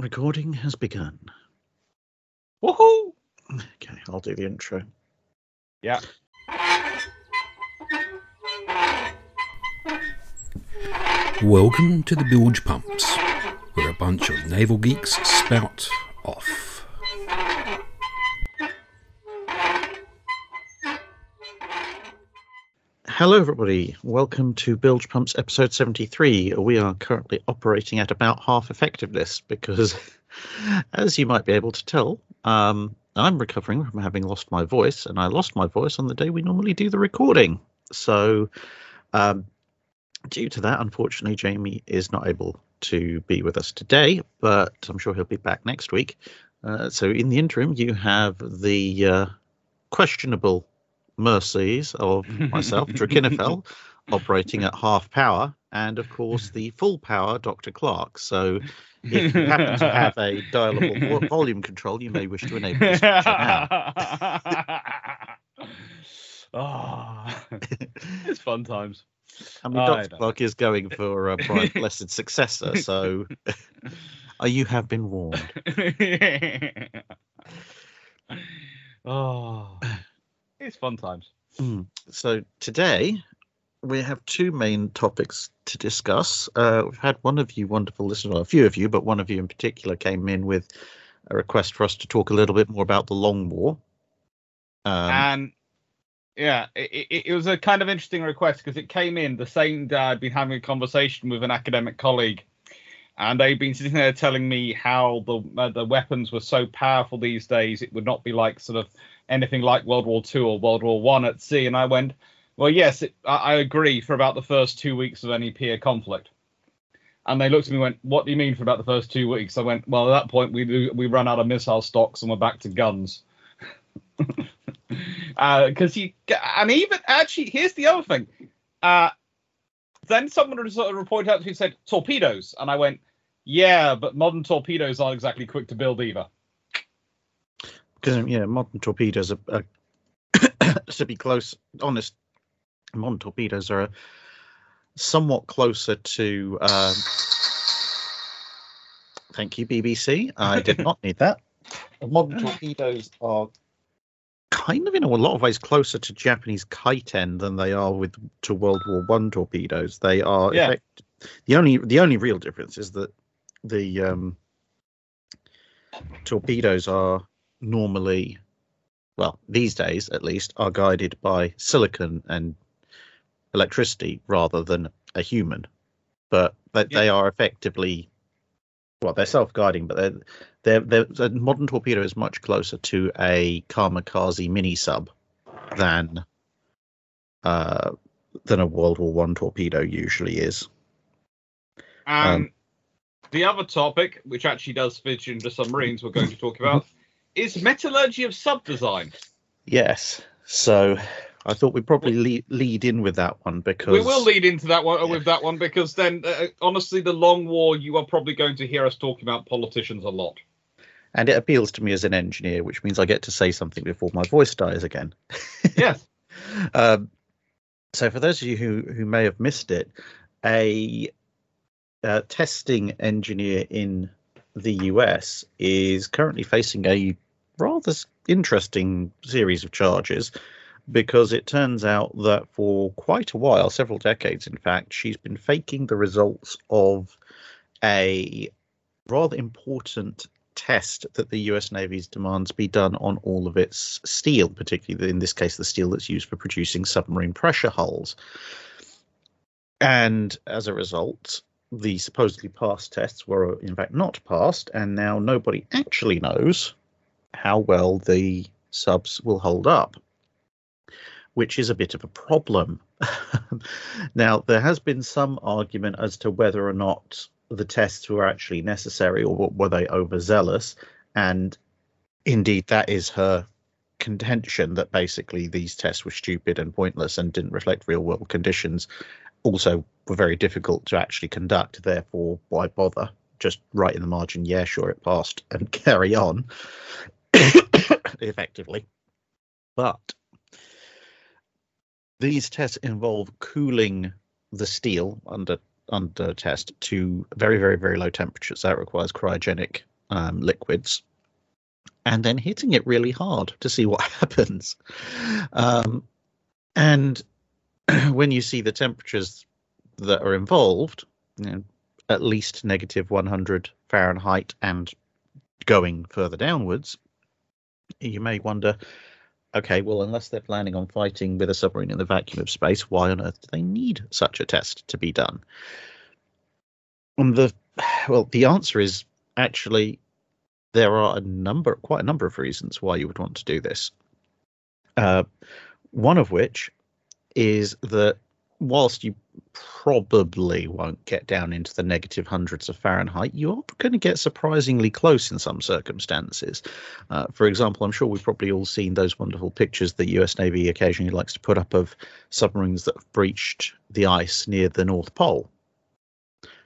Recording has begun. Woohoo! Okay, I'll do the intro. Yeah. Welcome to the Bilge Pumps, where a bunch of naval geeks spout off. Hello, everybody. Welcome to Bilge Pumps episode 73. We are currently operating at about half effectiveness because, as you might be able to tell, um, I'm recovering from having lost my voice, and I lost my voice on the day we normally do the recording. So, um, due to that, unfortunately, Jamie is not able to be with us today, but I'm sure he'll be back next week. Uh, so, in the interim, you have the uh, questionable mercies of myself, Drachinifel, operating at half power, and of course the full power Dr. Clarke. So if you happen to have a dialable vo- volume control, you may wish to enable this feature now. Ah, it's fun times. I mean, Dr. Clarke is going for a bright, blessed successor, so uh, you have been warned. oh, it's fun times. Mm. So today we have two main topics to discuss. Uh, we've had one of you wonderful listeners, well, a few of you, but one of you in particular came in with a request for us to talk a little bit more about the Long War. Um, and yeah, it, it, it was a kind of interesting request because it came in the same day I'd been having a conversation with an academic colleague, and they'd been sitting there telling me how the uh, the weapons were so powerful these days it would not be like sort of anything like World War Two or World War One at sea. And I went, well, yes, it, I, I agree for about the first two weeks of any peer conflict. And they looked at me and went, "What do you mean for about the first two weeks?" I went, "Well, at that point we we run out of missile stocks and we're back to guns." because you and even actually here's the other thing uh then someone sort of reported out to me and said torpedoes and i went yeah but modern torpedoes aren't exactly quick to build either because yeah, modern torpedoes are, are to be close, honest, modern torpedoes are somewhat closer to. Um, thank you, BBC. I did not need that. Modern torpedoes are kind of, in a lot of ways, closer to Japanese kaiten than they are with to World War One torpedoes. They are. Yeah. effect- the only the only real difference is that the um, torpedoes are normally, well, these days at least, are guided by silicon and electricity rather than a human. But they, they are effectively, well, they're self-guiding, but they're, they're, they're, a modern torpedo is much closer to a kamikaze mini sub than uh, than a World War One torpedo usually is. and Um, the other topic which actually does fit into submarines we're going to talk about is metallurgy of sub design Yes. So I thought we'd probably lead, lead in with that one because we will lead into that one with that one because then uh, honestly the long war you are probably going to hear us talking about politicians a lot and it appeals to me as an engineer, which means I get to say something before my voice dies again. yes Um, so, for those of you who, who may have missed it, a uh, testing engineer in the US is currently facing a rather interesting series of charges because it turns out that for quite a while, several decades in fact, she's been faking the results of a rather important test that the US Navy's demands be done on all of its steel, particularly in this case, the steel that's used for producing submarine pressure hulls. And as a result, the supposedly passed tests were in fact not passed, and now nobody actually knows how well the subs will hold up, which is a bit of a problem. now, there has been some argument as to whether or not the tests were actually necessary or were they overzealous, and indeed, that is her contention that basically these tests were stupid and pointless and didn't reflect real world conditions. Also were very difficult to actually conduct therefore why bother? Just write in the margin yeah sure it passed and carry on effectively but these tests involve cooling the steel under under test to very, very, very low temperatures. That requires cryogenic um, liquids, and then hitting it really hard to see what happens. Um, and when you see the temperatures that are involved, you know, at least negative 100 Fahrenheit and going further downwards, you may wonder okay, well, unless they're planning on fighting with a submarine in the vacuum of space, why on earth do they need such a test to be done? And the well, the answer is actually there are a number, quite a number of reasons why you would want to do this. Uh, one of which is that whilst you probably won't get down into the negative hundreds of Fahrenheit, you are going to get surprisingly close in some circumstances. Uh, for example, I'm sure we've probably all seen those wonderful pictures the US Navy occasionally likes to put up of submarines that have breached the ice near the North Pole.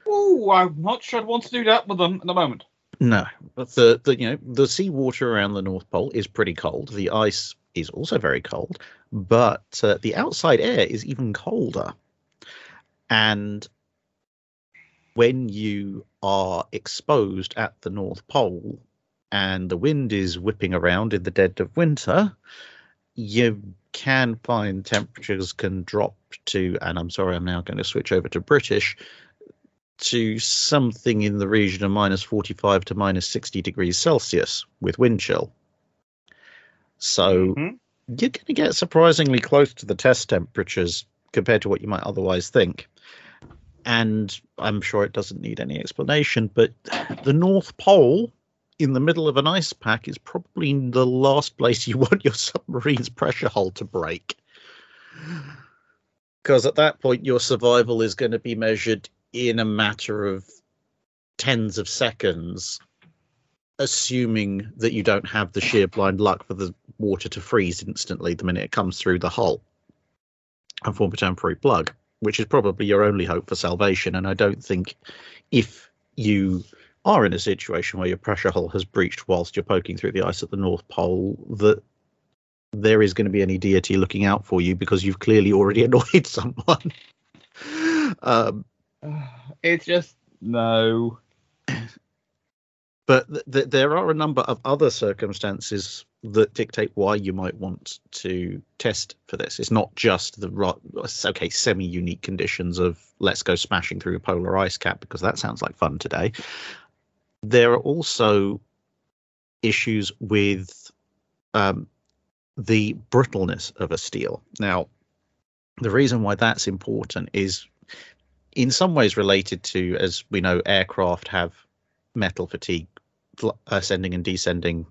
Oh, I'm not sure I'd want to do that with them at the moment. No, but the, the you know the seawater around the North Pole is pretty cold. The ice is also very cold, but uh, the outside air is even colder. And when you are exposed at the North Pole and the wind is whipping around in the dead of winter, you can find temperatures can drop to, and I'm sorry, I'm now going to switch over to British, to something in the region of minus 45 to minus 60 degrees Celsius with wind chill. So mm-hmm. you're going to get surprisingly close to the test temperatures compared to what you might otherwise think and I'm sure it doesn't need any explanation, but the North Pole in the middle of an ice pack is probably the last place you want your submarine's pressure hull to break. Because at that point, your survival is going to be measured in a matter of tens of seconds, assuming that you don't have the sheer blind luck for the water to freeze instantly the minute it comes through the hull and form a temporary plug which is probably your only hope for salvation. And I don't think if you are in a situation where your pressure hull has breached whilst you're poking through the ice at the North Pole, that there is going to be any deity looking out for you because you've clearly already annoyed someone. um, it's just no. But th- th- there are a number of other circumstances that dictate why you might want to test for this. It's not just the okay semi-unique conditions of let's go smashing through a polar ice cap because that sounds like fun today. There are also issues with um, the brittleness of a steel. Now, the reason why that's important is in some ways related to, as we know, aircraft have metal fatigue ascending and descending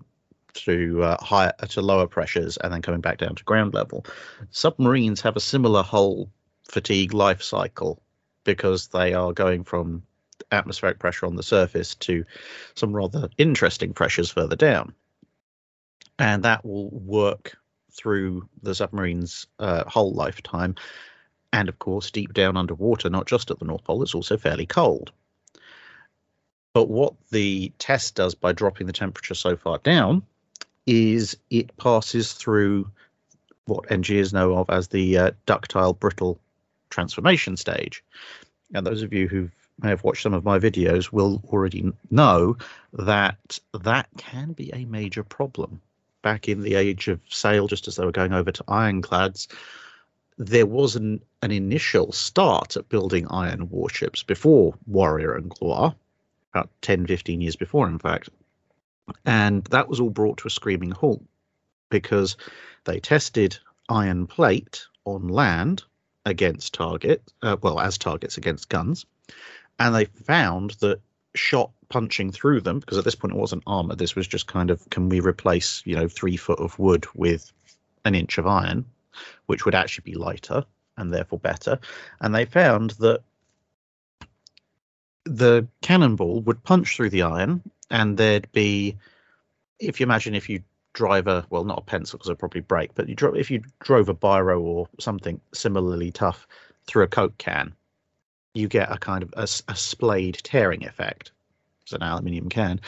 through uh, higher to lower pressures and then coming back down to ground level. Submarines have a similar hull fatigue life cycle because they are going from atmospheric pressure on the surface to some rather interesting pressures further down. And that will work through the submarine's uh, whole lifetime. And of course, deep down underwater, not just at the North Pole, it's also fairly cold. But what the test does by dropping the temperature so far down is it passes through what engineers know of as the uh, ductile brittle transformation stage. And those of you who may have watched some of my videos will already know that that can be a major problem. Back in the age of sail, just as they were going over to ironclads, there was an, an initial start at building iron warships before Warrior and Gloire, about 10, 15 years before, in fact. And that was all brought to a screaming halt because they tested iron plate on land against target, uh, well, as targets against guns, and they found that shot punching through them, because at this point it wasn't armor, this was just kind of can we replace, you know, three foot of wood with an inch of iron, which would actually be lighter and therefore better. And they found that the cannonball would punch through the iron, and there'd be, if you imagine if you drive a well, not a pencil because it'd probably break, but you if you drove a biro or something similarly tough through a coke can, you get a kind of a, a splayed tearing effect. It's an aluminium can.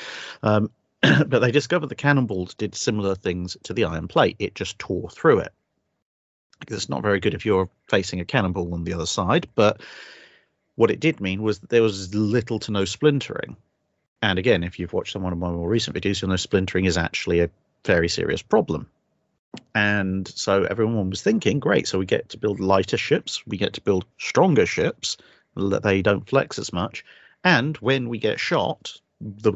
Um, but they discovered the cannonballs did similar things to the iron plate. It just tore through it. because It's not very good if you're facing a cannonball on the other side, but What it did mean was that there was little to no splintering. And again, if you've watched some of my more recent videos, you'll know splintering is actually a very serious problem. And so everyone was thinking, great, so we get to build lighter ships, we get to build stronger ships that they don't flex as much. And when we get shot, the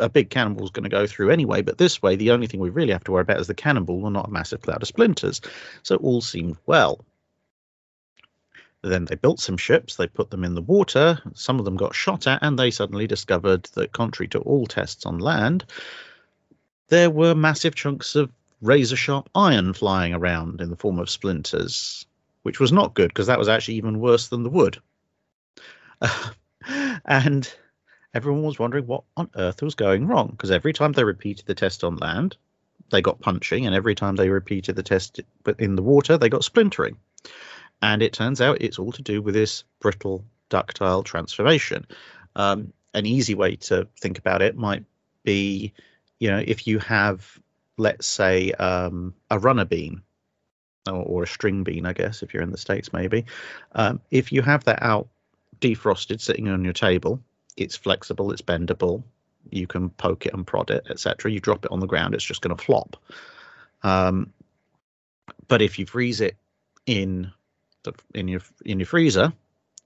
a big cannonball is going to go through anyway. But this way, the only thing we really have to worry about is the cannonball and not a massive cloud of splinters. So all seemed well. Then they built some ships, they put them in the water, some of them got shot at, and they suddenly discovered that, contrary to all tests on land, there were massive chunks of razor sharp iron flying around in the form of splinters, which was not good because that was actually even worse than the wood. Uh, and everyone was wondering what on earth was going wrong because every time they repeated the test on land, they got punching, and every time they repeated the test in the water, they got splintering. And it turns out it's all to do with this brittle ductile transformation. Um, an easy way to think about it might be, you know, if you have, let's say, um, a runner bean or, or, a string bean, I guess, if you're in the States, maybe. Um, if you have that out defrosted sitting on your table, it's flexible, it's bendable. You can poke it and prod it, etc. You drop it on the ground, it's just going to flop. Um, but if you freeze it in in your in your freezer,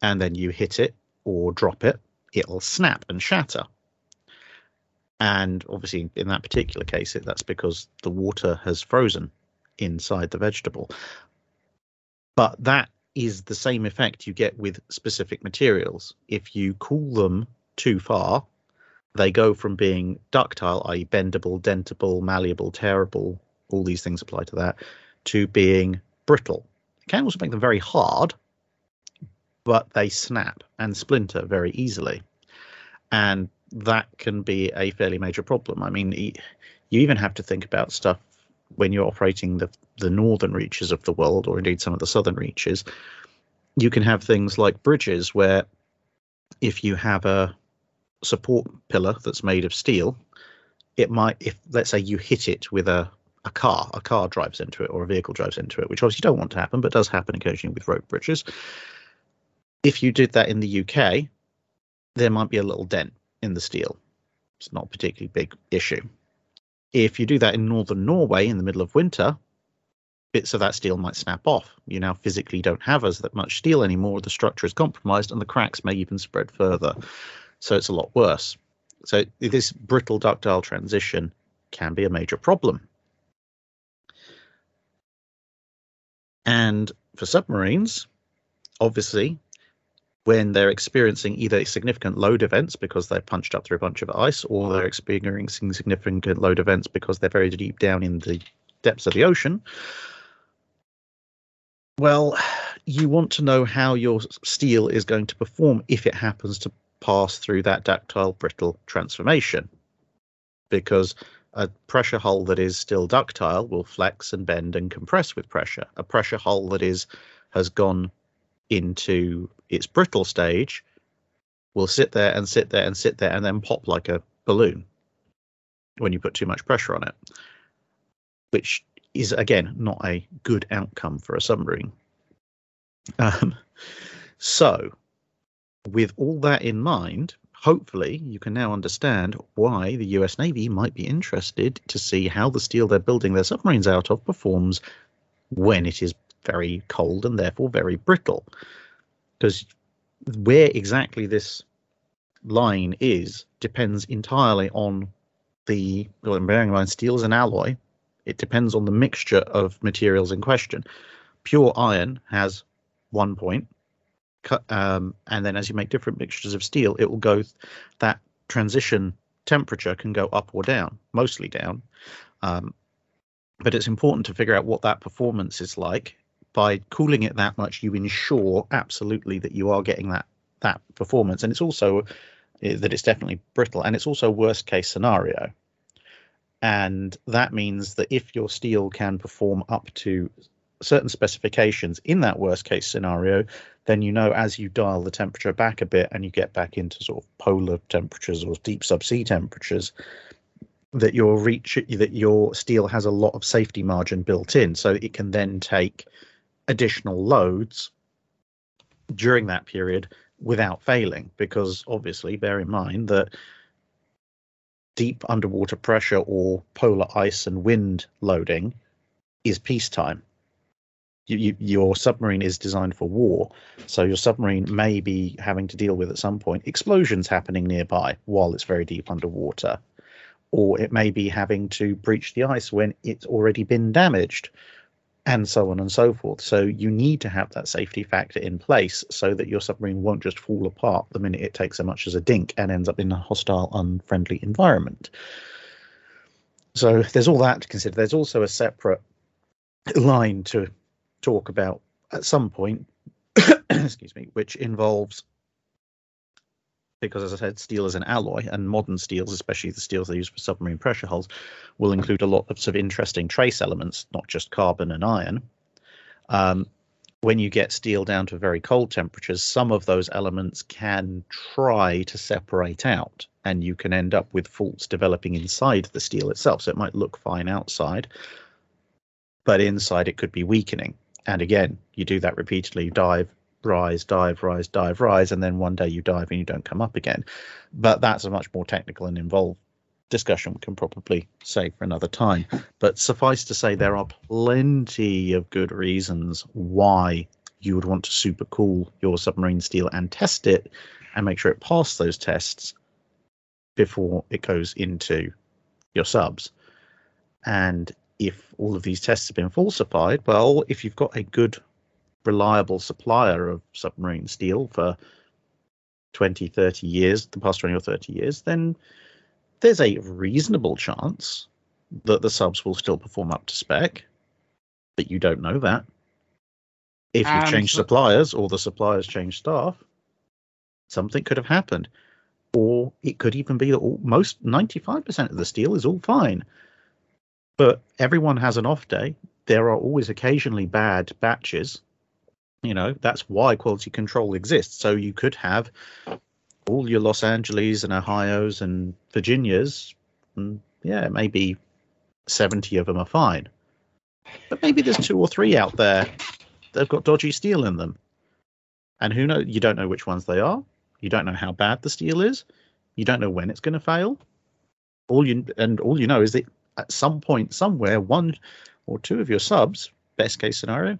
and then you hit it or drop it, it'll snap and shatter. And obviously, in that particular case, that's because the water has frozen inside the vegetable. But that is the same effect you get with specific materials. If you cool them too far, they go from being ductile, i.e., bendable, dentable, malleable, tearable, all these things apply to that, to being brittle. It can also make them very hard, but they snap and splinter very easily. And that can be a fairly major problem. I mean, you even have to think about stuff when you're operating the, the northern reaches of the world, or indeed some of the southern reaches. You can have things like bridges where if you have a support pillar that's made of steel, it might, if let's say you hit it with a, a car, a car drives into it or a vehicle drives into it, which obviously you don't want to happen, but does happen occasionally with road bridges. If you did that in the UK, there might be a little dent in the steel. It's not a particularly big issue. If you do that in northern Norway in the middle of winter, bits of that steel might snap off. You now physically don't have as that much steel anymore. The structure is compromised, and the cracks may even spread further so it's a lot worse. So this brittle ductile transition can be a major problem. And for submarines, obviously, when they're experiencing either significant load events because they're punched up through a bunch of ice, or they're experiencing significant load events because they're very deep down in the depths of the ocean, well, you want to know how your steel is going to perform if it happens to pass through that ductile brittle transformation. Because a pressure hull that is still ductile will flex and bend and compress with pressure. A pressure hull that is has gone into its brittle stage will sit there and sit there and sit there and then pop like a balloon when you put too much pressure on it, which is again not a good outcome for a submarine. Um, so with all that in mind, hopefully you can now understand why the US Navy might be interested to see how the steel they're building their submarines out of performs when it is very cold and therefore very brittle. Because where exactly this line is depends entirely on the well, bearing in mind steel is an alloy. It depends on the mixture of materials in question. Pure iron has one point, um, and then as you make different mixtures of steel, it will go. That transition temperature can go up or down, mostly down. Um, but it's important to figure out what that performance is like. By cooling it that much, you ensure absolutely that you are getting that that performance, and it's also uh, that it's definitely brittle, and it's also worst case scenario. And that means that if your steel can perform up to certain specifications in that worst case scenario, then you know as you dial the temperature back a bit and you get back into sort of polar temperatures or deep subsea temperatures, that your reach that your steel has a lot of safety margin built in, so it can then take additional loads during that period without failing because obviously bear in mind that deep underwater pressure or polar ice and wind loading is peacetime. You, you, your submarine is designed for war, so your submarine may be having to deal with at some point explosions happening nearby while it's very deep underwater, or it may be having to breach the ice when it's already been damaged, and so on and so forth. So you need to have that safety factor in place so that your submarine won't just fall apart the minute it takes so much as a dink and ends up in a hostile, unfriendly environment. So there's all that to consider. There's also a separate line to talk about at some point, excuse me, which involves because as I said, steel is an alloy, and modern steels, especially the steels they use for submarine pressure hulls, will include a lot of sort of interesting trace elements, not just carbon and iron. Um, when you get steel down to very cold temperatures, some of those elements can try to separate out, and you can end up with faults developing inside the steel itself. So it might look fine outside, but inside it could be weakening. And again, you do that repeatedly, dive, rise, dive, rise, dive, rise, and then one day you dive and you don't come up again. But that's a much more technical and involved discussion we can probably save for another time. But suffice to say, there are plenty of good reasons why you would want to super cool your submarine steel and test it and make sure it passed those tests before it goes into your subs. And if all of these tests have been falsified, well, if you've got a good, reliable supplier of submarine steel for 20, 30 years, the past 20 or 30 years, then there's a reasonable chance that the subs will still perform up to spec, but you don't know that. If you've And changed suppliers or the suppliers changed staff, something could have happened. Or it could even be that all, most 95% of the steel is all fine. But everyone has an off day. There are always occasionally bad batches. You know, that's why quality control exists. So you could have all your Los Angeles and Ohio's and Virginias. And yeah, maybe 70 of them are fine. But maybe there's two or three out there that have got dodgy steel in them. And who knows? You don't know which ones they are. You don't know how bad the steel is. You don't know when it's going to fail. All you and all you know is that at some point, somewhere, one or two of your subs, best case scenario,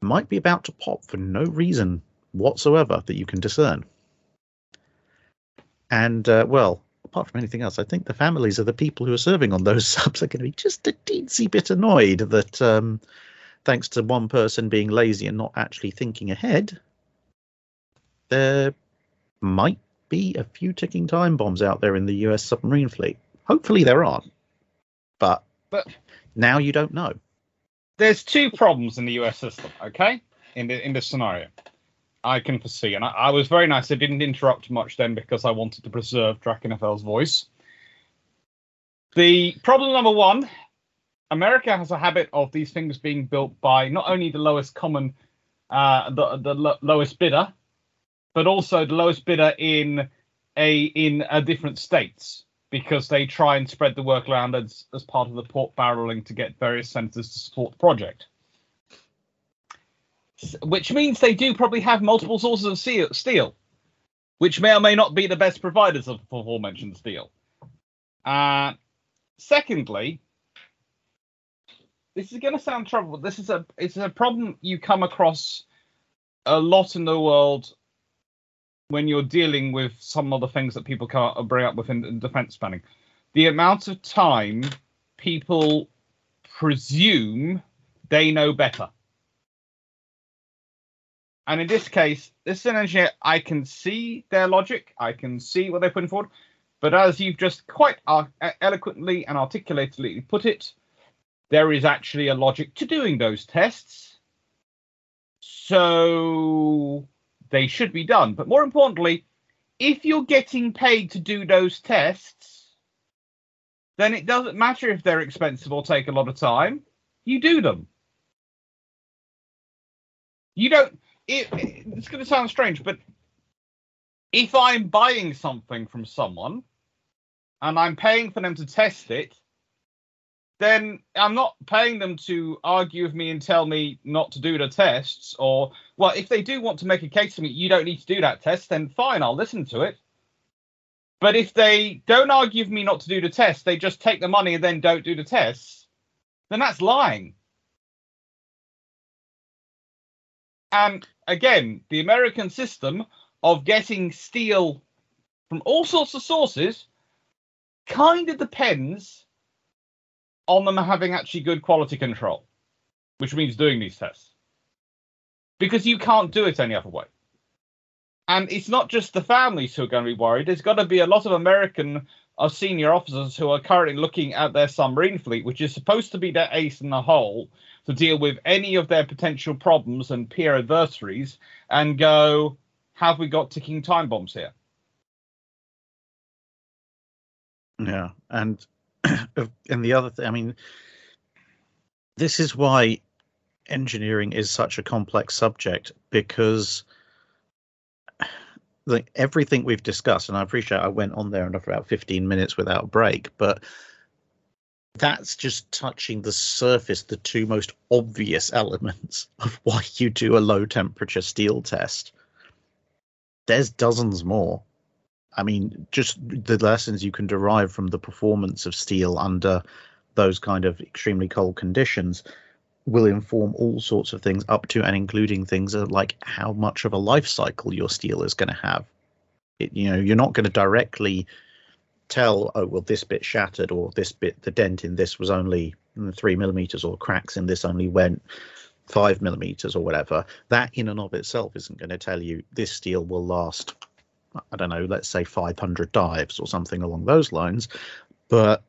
might be about to pop for no reason whatsoever that you can discern. And uh, well, apart from anything else, I think the families of the people who are serving on those subs are going to be just a teensy bit annoyed that, um, thanks to one person being lazy and not actually thinking ahead, there might be a few ticking time bombs out there in the US submarine fleet. Hopefully there aren't, but But- now you don't know. there's two problems in the US system, okay? In the in this scenario, I can foresee, and I, I was very nice. I didn't interrupt much then because I wanted to preserve Drachinifel's voice. The problem number one: America has a habit of these things being built by not only the lowest common, uh, the the lo- lowest bidder, but also the lowest bidder in a in a different states because they try and spread the work around as, as part of the pork barreling to get various senators to support the project. Which means they do probably have multiple sources of steel, which may or may not be the best providers of aforementioned steel. Uh, secondly, this is going to sound trouble. This is a it's a problem you come across a lot in the world when you're dealing with some of the things that people can't uh, bring up within in defense planning. The amount of time people presume they know better. And in this case, this is an engineer, I can see their logic, I can see what they're putting forward, but as you've just quite eloquently and articulately put it, there is actually a logic to doing those tests. So they should be done. But more importantly, if you're getting paid to do those tests, then it doesn't matter if they're expensive or take a lot of time. You do them. You don't. It, it's going to sound strange, but if I'm buying something from someone and I'm paying for them to test it, then I'm not paying them to argue with me and tell me not to do the tests. Or, well, if they do want to make a case to me, you don't need to do that test, then fine, I'll listen to it. But if they don't argue with me not to do the test, they just take the money and then don't do the tests, then that's lying. And again, the American system of getting steel from all sorts of sources kind of depends on them having actually good quality control, which means doing these tests. Because you can't do it any other way. And it's not just the families who are going to be worried. There's got to be a lot of American uh, senior officers who are currently looking at their submarine fleet, which is supposed to be their ace in the hole to deal with any of their potential problems and peer adversaries, and go, have we got ticking time bombs here? Yeah, and and the other thing, I mean, this is why engineering is such a complex subject because like everything we've discussed, and I appreciate I went on there and for about 15 minutes without a break, but that's just touching the surface, the two most obvious elements of why you do a low temperature steel test. There's dozens more. I mean, just the lessons you can derive from the performance of steel under those kind of extremely cold conditions will inform all sorts of things up to and including things like how much of a life cycle your steel is going to have. It, you know, you're not going to directly tell, oh, well, this bit shattered or this bit, the dent in this was only three millimeters or cracks in this only went five millimeters or whatever. That in and of itself isn't going to tell you this steel will last I don't know, let's say 500 dives or something along those lines. But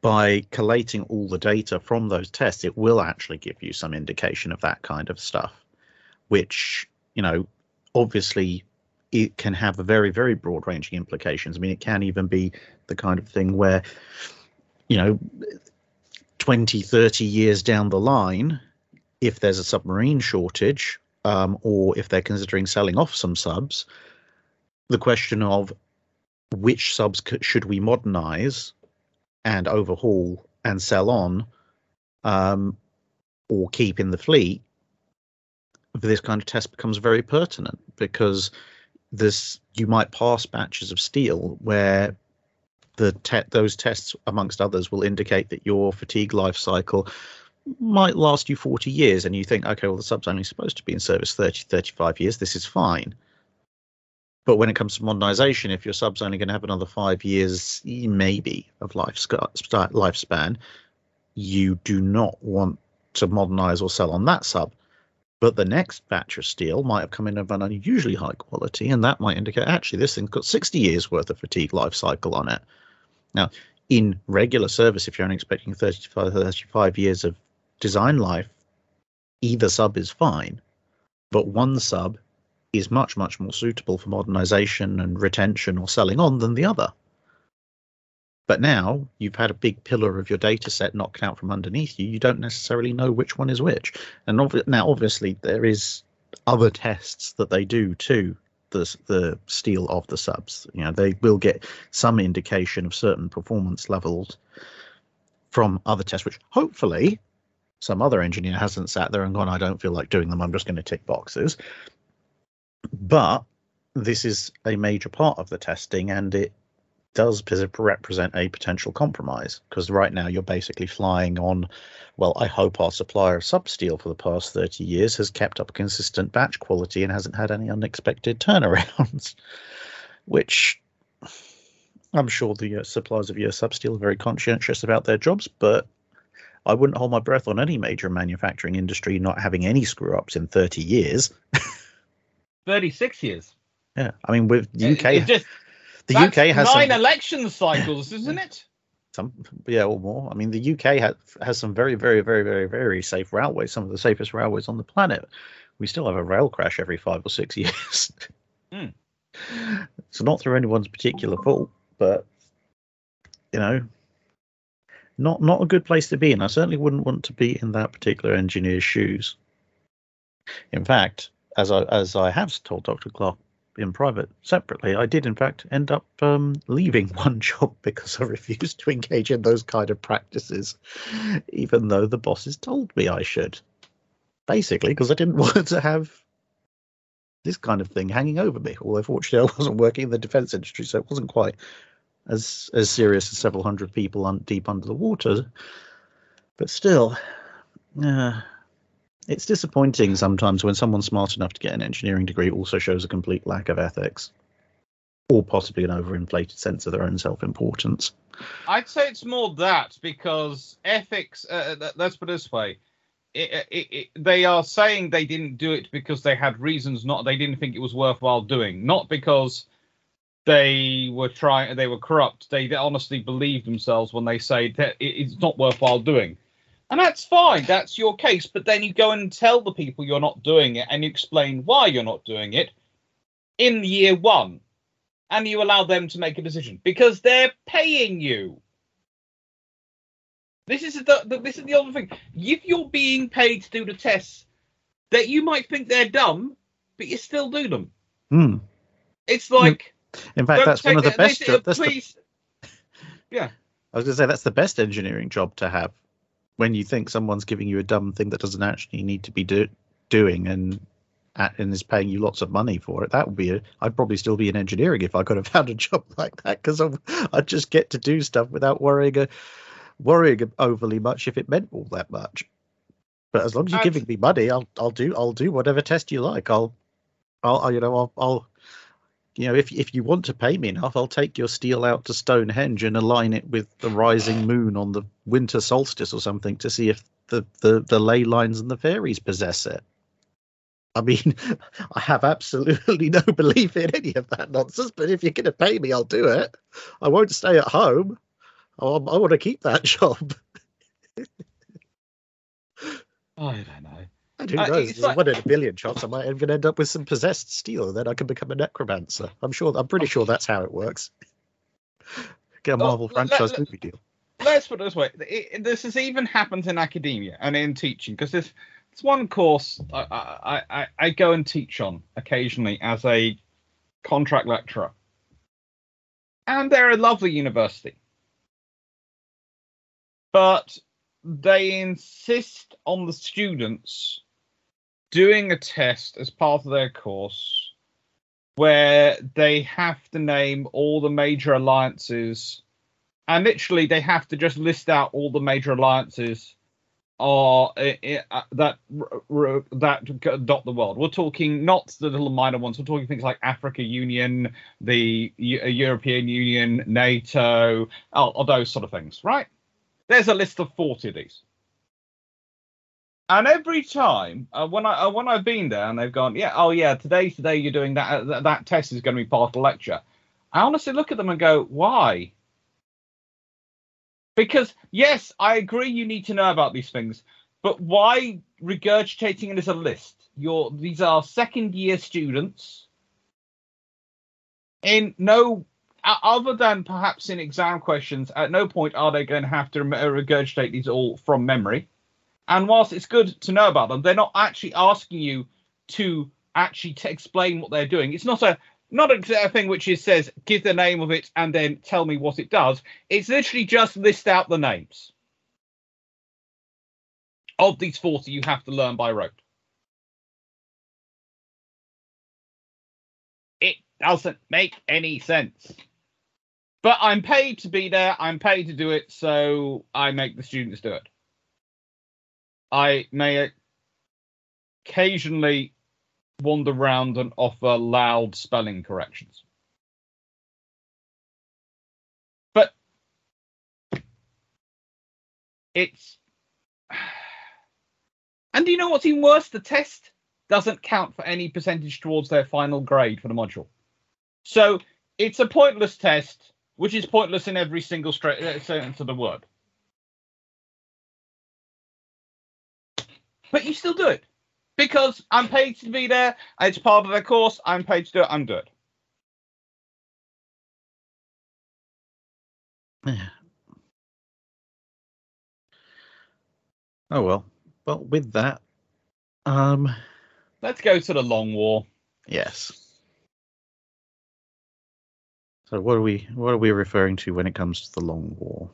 by collating all the data from those tests, it will actually give you some indication of that kind of stuff, which, you know, obviously it can have a very, very broad ranging implications. I mean, it can even be the kind of thing where, you know, 20, 30 years down the line, if there's a submarine shortage, um, or if they're considering selling off some subs, the question of which subs should we modernize and overhaul and sell on um, or keep in the fleet this kind of test becomes very pertinent because this you might pass batches of steel where the te- those tests amongst others will indicate that your fatigue life cycle might last you 40 years and you think okay well the sub's only supposed to be in service 30 35 years. This is fine but when it comes to modernization, if your sub's only going to have another five years, maybe of life lifespan, you do not want to modernize or sell on that sub. But the next batch of steel might have come in of an unusually high quality, and that might indicate actually this thing's got 60 years worth of fatigue life cycle on it. Now, in regular service, if you're only expecting 35, 35 years of design life, either sub is fine. But one sub is much, much more suitable for modernization and retention or selling on than the other. But now you've had a big pillar of your data set knocked out from underneath you. You don't necessarily know which one is which. And ob- now, obviously, there is other tests that they do too. The the steel of the subs. You know, they will get some indication of certain performance levels from other tests, which hopefully some other engineer hasn't sat there and gone, I don't feel like doing them. I'm just going to tick boxes. But this is a major part of the testing, and it does represent a potential compromise because right now you're basically flying on. Well, I hope our supplier of substeel for the past 30 years has kept up consistent batch quality and hasn't had any unexpected turnarounds, which I'm sure the uh, suppliers of US substeel are very conscientious about their jobs, but I wouldn't hold my breath on any major manufacturing industry not having any screw ups in 30 years. 36 years. Yeah, I mean, with the UK, it just, the UK has nine some, election cycles, isn't it? Some, yeah, or more. I mean, the UK has has some very, very, very, very, very safe railways. Some of the safest railways on the planet. We still have a rail crash every five or six years. Mm. So not through anyone's particular fault, but you know, not not a good place to be. And I certainly wouldn't want to be in that particular engineer's shoes. In fact, as I as I have told Dr. Clarke in private separately, I did in fact end up um, leaving one job because I refused to engage in those kind of practices, even though the bosses told me I should. Basically, because I didn't want to have this kind of thing hanging over me. Although fortunately, I wasn't working in the defence industry, so it wasn't quite as as serious as several hundred people un- deep under the water. But still, uh, it's disappointing sometimes when someone smart enough to get an engineering degree also shows a complete lack of ethics, or possibly an overinflated sense of their own self-importance. I'd say it's more that because ethics. Uh, th- let's put it this way: it, it, it, they are saying they didn't do it because they had reasons not. They didn't think it was worthwhile doing, not because they were trying. They were corrupt. They, they honestly believe themselves when they say that it's not worthwhile doing. And that's fine, that's your case. But then you go and tell the people you're not doing it and you explain why you're not doing it in year one. And you allow them to make a decision because they're paying you. This is the, the this is the other thing. If you're being paid to do the tests, that you might think they're dumb, but you still do them. Hmm. It's like In fact, that's one of the best. this- job- That's the, yeah. I was going to say that's the best engineering job to have when you think someone's giving you a dumb thing that doesn't actually need to be do, doing and and is paying you lots of money for it. That would be. A, I'd probably still be in engineering if I could have found a job like that because I'd just get to do stuff without worrying uh, worrying overly much if it meant all that much. But as long as you're giving me money, I'll I'll do I'll do whatever test you like. I'll I'll, I'll you know I'll, I'll you know, if if you want to pay me enough, I'll take your steel out to Stonehenge and align it with the rising moon on the winter solstice or something to see if the the, the ley lines and the fairies possess it. I mean, I have absolutely no belief in any of that nonsense, but if you're going to pay me, I'll do it. I won't stay at home. I, I want to keep that job. I don't know. And who Uh, knows? like- one in a billion chance I might even end up with some possessed steel, then I can become a necromancer. I'm sure. I'm pretty sure that's how it works. Get a Marvel let- franchise let- movie deal. let's put it this way: it, this has even happened in academia and in teaching because this it's one course I, I, I, I go and teach on occasionally as a contract lecturer, and they're a lovely university, but they insist on the students doing a test as part of their course where they have to name all the major alliances and literally they have to just list out all the major alliances are uh, uh, that that dot the world. We're talking not the little minor ones. We're talking things like Africa Union, the Eu- uh, European Union, NATO, all, all those sort of things, right? There's a list of forty of these. And every time uh, when I uh, when I've been there and they've gone, yeah, oh yeah, today today you're doing that uh, that, test is going to be part of the lecture. I honestly look at them and go, why? Because yes, I agree you need to know about these things, but why regurgitating it as a list? Your these are second year students. In no other than perhaps in exam questions, at no point are they going to have to regurgitate these all from memory. And whilst it's good to know about them, they're not actually asking you to actually explain what they're doing. It's not a not a, thing which is says give the name of it and then tell me what it does. It's literally just list out the names of these 40 you have to learn by rote. It doesn't make any sense. But I'm paid to be there, I'm paid to do it, so I make the students do it. I may occasionally wander around and offer loud spelling corrections. But it's. And do you know what's even worse? The test doesn't count for any percentage towards their final grade for the module. So it's a pointless test, which is pointless in every single straight uh, sentence of the word. But you still do it because I'm paid to be there. It's part of their course. I'm paid to do it. I'm doing it. Yeah. Oh well. Well, with that, um, Let's go to the long war. yes. So what are we what are we referring to when it comes to the long war?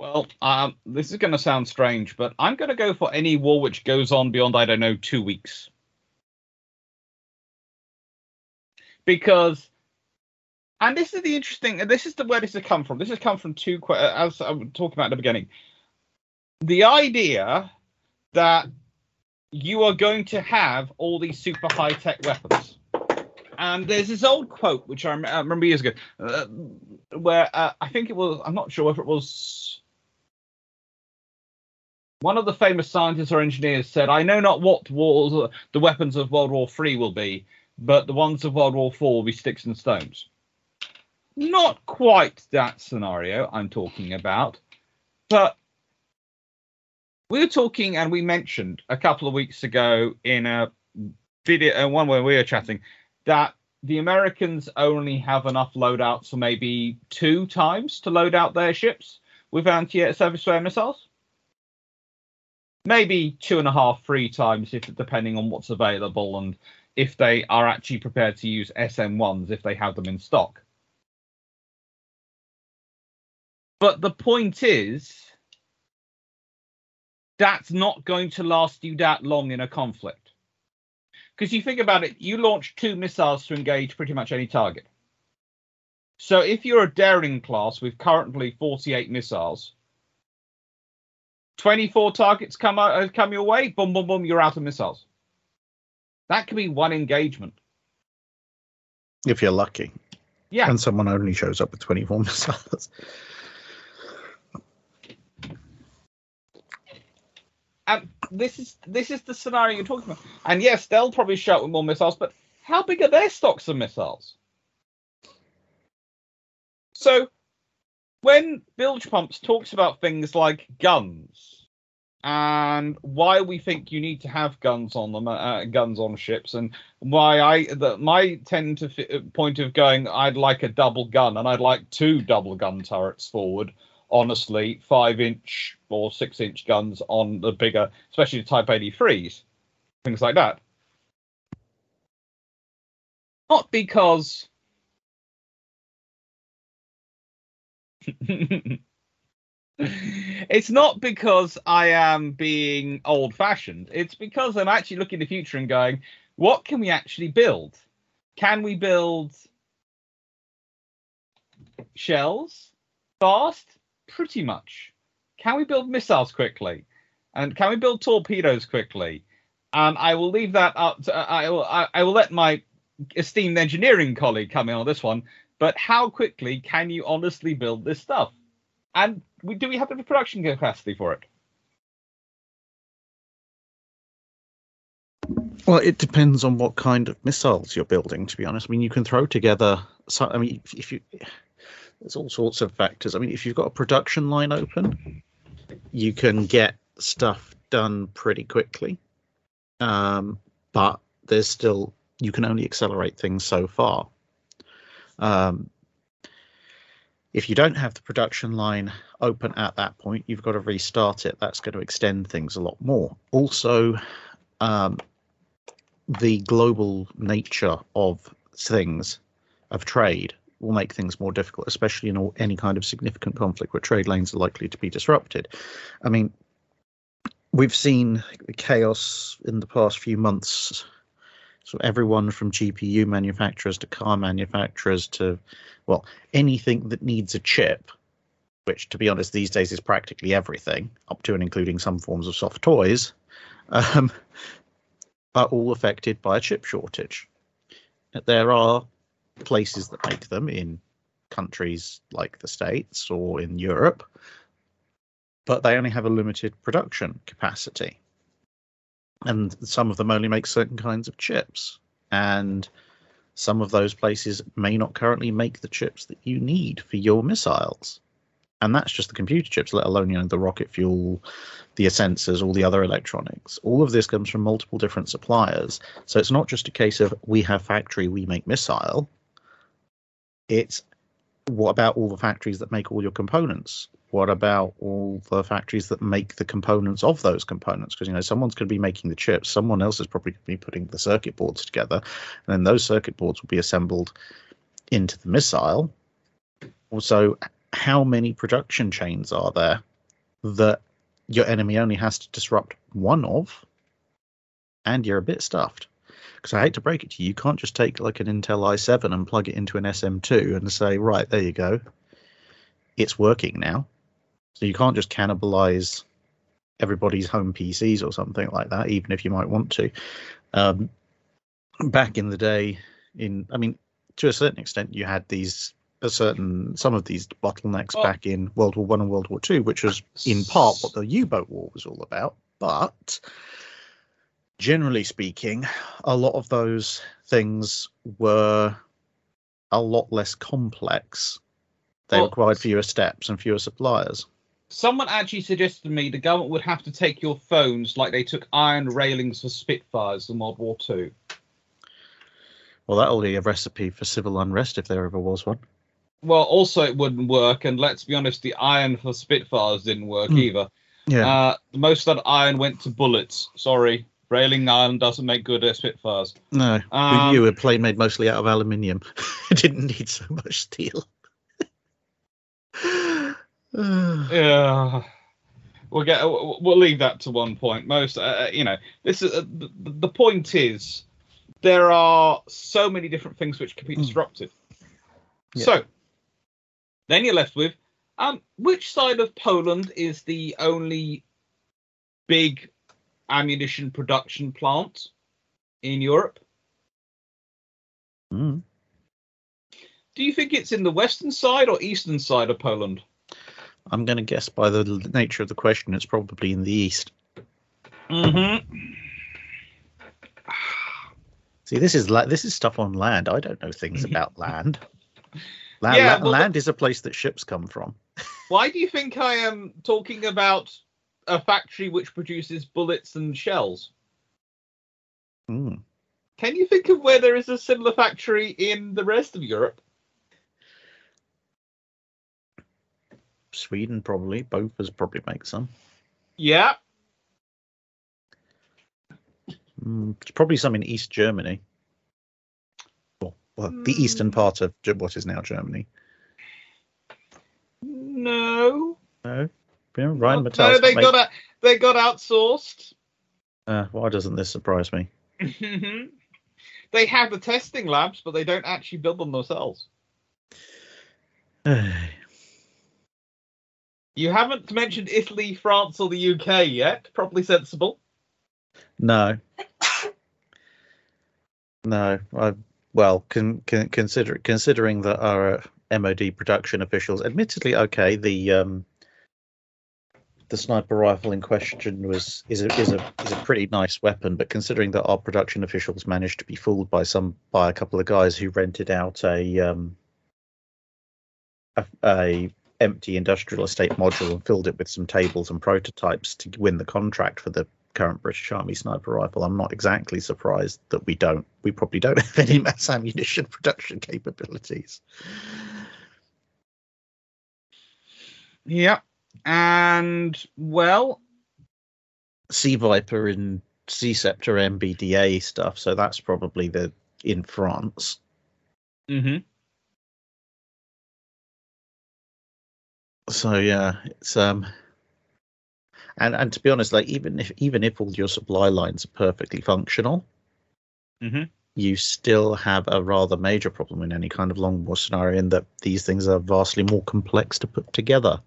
Well, um, this is going to sound strange, but I'm going to go for any war which goes on beyond, I don't know, two weeks. Because, and this is the interesting, this is the where this has come from. This has come from two, as I was talking about at the beginning. The idea that you are going to have all these super high tech weapons. And there's this old quote, which I remember years ago, uh, where uh, I think it was, I'm not sure if it was one of the famous scientists or engineers said, I know not what wars the weapons of World War III will be, but the ones of World War IV will be sticks and stones. Not quite that scenario I'm talking about, but we were talking and we mentioned a couple of weeks ago in a video, uh, one where we were chatting, that the Americans only have enough loadouts for maybe two times to load out their ships with anti-air surface missiles. Maybe two and a half, three times, if depending on what's available and if they are actually prepared to use SM1s if they have them in stock. But the point is, that's not going to last you that long in a conflict. Because you think about it, you launch two missiles to engage pretty much any target. So if you're a daring class with currently 48 missiles, 24 targets come out, uh, come your way, boom, boom, boom, you're out of missiles. That could be one engagement. If you're lucky. Yeah. And someone only shows up with 24 missiles. and this is this is the scenario you're talking about. And yes, they'll probably show up with more missiles, but how big are their stocks of missiles? So when Bilge Pumps talks about things like guns and why we think you need to have guns on them, uh, guns on ships, and why I the, my tend to f- point of going, I'd like a double gun and I'd like two double gun turrets forward honestly, five inch or six inch guns on the bigger, especially the Type 83s, things like that. Not because. it's not because I am being old fashioned. It's because I'm actually looking in the future and going, what can we actually build? Can we build shells fast? pretty much. Can we build missiles quickly? And can we build torpedoes quickly? And I will leave that up. To, I will. I, I will let my esteemed engineering colleague come in on this one. But how quickly can you honestly build this stuff? And we, do we have the production capacity for it? Well, it depends on what kind of missiles you're building. To be honest, I mean, you can throw together. So, I mean, if, if you there's all sorts of factors. I mean, if you've got a production line open, you can get stuff done pretty quickly. Um, but there's still you can only accelerate things so far. Um, if you don't have the production line open at that point, you've got to restart it. That's going to extend things a lot more. Also, um, the global nature of things, of trade, will make things more difficult, especially in all, any kind of significant conflict where trade lanes are likely to be disrupted. I mean, we've seen chaos in the past few months. So everyone from GPU manufacturers to car manufacturers to, well, anything that needs a chip, which to be honest these days is practically everything, up to and including some forms of soft toys, um, are all affected by a chip shortage. There are places that make them in countries like the States or in Europe, but they only have a limited production capacity. And some of them only make certain kinds of chips. And some of those places may not currently make the chips that you need for your missiles. And that's just the computer chips, let alone you know the rocket fuel, the sensors, all the other electronics. All of this comes from multiple different suppliers. So it's not just a case of we have factory, we make missile it's what about all the factories that make all your components? What about all the factories that make the components of those components? Because you know someone's going to be making the chips, someone else is probably going to be putting the circuit boards together, and then those circuit boards will be assembled into the missile, also, how many production chains are there that your enemy only has to disrupt one of, and you're a bit stuffed? Because I hate to break it to you, you can't just take like an Intel i7 and plug it into an SM2 and say, right, there you go, it's working now. So you can't just cannibalize everybody's home PCs or something like that, even if you might want to. Um, back in the day, in I mean, to a certain extent, you had these a certain some of these bottlenecks Well- back in World War One and World War Two, which was in part what the U-boat war was all about. But generally speaking, a lot of those things were a lot less complex. They Well- required fewer steps and fewer suppliers. Someone actually suggested to me the government would have to take your phones like they took iron railings for Spitfires in World War Two. Well, that'll be a recipe for civil unrest if there ever was one. Well, also it wouldn't work, and let's be honest, the iron for Spitfires didn't work Hmm. either. Yeah. Uh, most of that iron went to bullets. Sorry, railing iron doesn't make good uh, Spitfires. no, um, we knew a plane made mostly out of aluminium. it didn't need so much steel. Yeah, we'll get. We'll leave that to one point. Most, uh, you know, this is uh, the, the point is there are so many different things which can be Mm. disrupted. Yeah. So then you're left with um, which side of Poland is the only big ammunition production plant in Europe? Mm. Do you think it's in the western side or eastern side of Poland? I'm going to guess by the nature of the question, it's probably in the east. Mm-hmm. See, this is la- this is stuff on land. I don't know things about land. Land, Yeah, la- well, land is a place that ships come from. Why do you think I am talking about a factory which produces bullets and shells? Mm. Can you think of where there is a similar factory in the rest of Europe? Sweden probably. Bofors probably make some. Yeah. Mm, there's probably some in East Germany. Well, well the eastern Mm. part of what is now Germany. No. No, yeah, Rhine no, they got a, they got outsourced. Uh, why doesn't this surprise me? they have the testing labs, but they don't actually build them themselves. You haven't mentioned Italy, France, or the UK yet. Probably sensible. no, no. I well, con, con, consider considering that our MOD production officials, admittedly, okay, the um, the sniper rifle in question was is a is a is a pretty nice weapon, but considering that our production officials managed to be fooled by some by a couple of guys who rented out a um a, a empty industrial estate module and filled it with some tables and prototypes to win the contract for the current British Army sniper rifle, I'm not exactly surprised that we don't. We probably don't have any mass ammunition production capabilities. Yep. And well, Sea Viper and Sea Ceptor MBDA stuff, so that's probably the in France. hmm So yeah, it's um and and to be honest, like even if even if all your supply lines are perfectly functional, Mhm. you still have a rather major problem in any kind of long war scenario in that these things are vastly more complex to put together.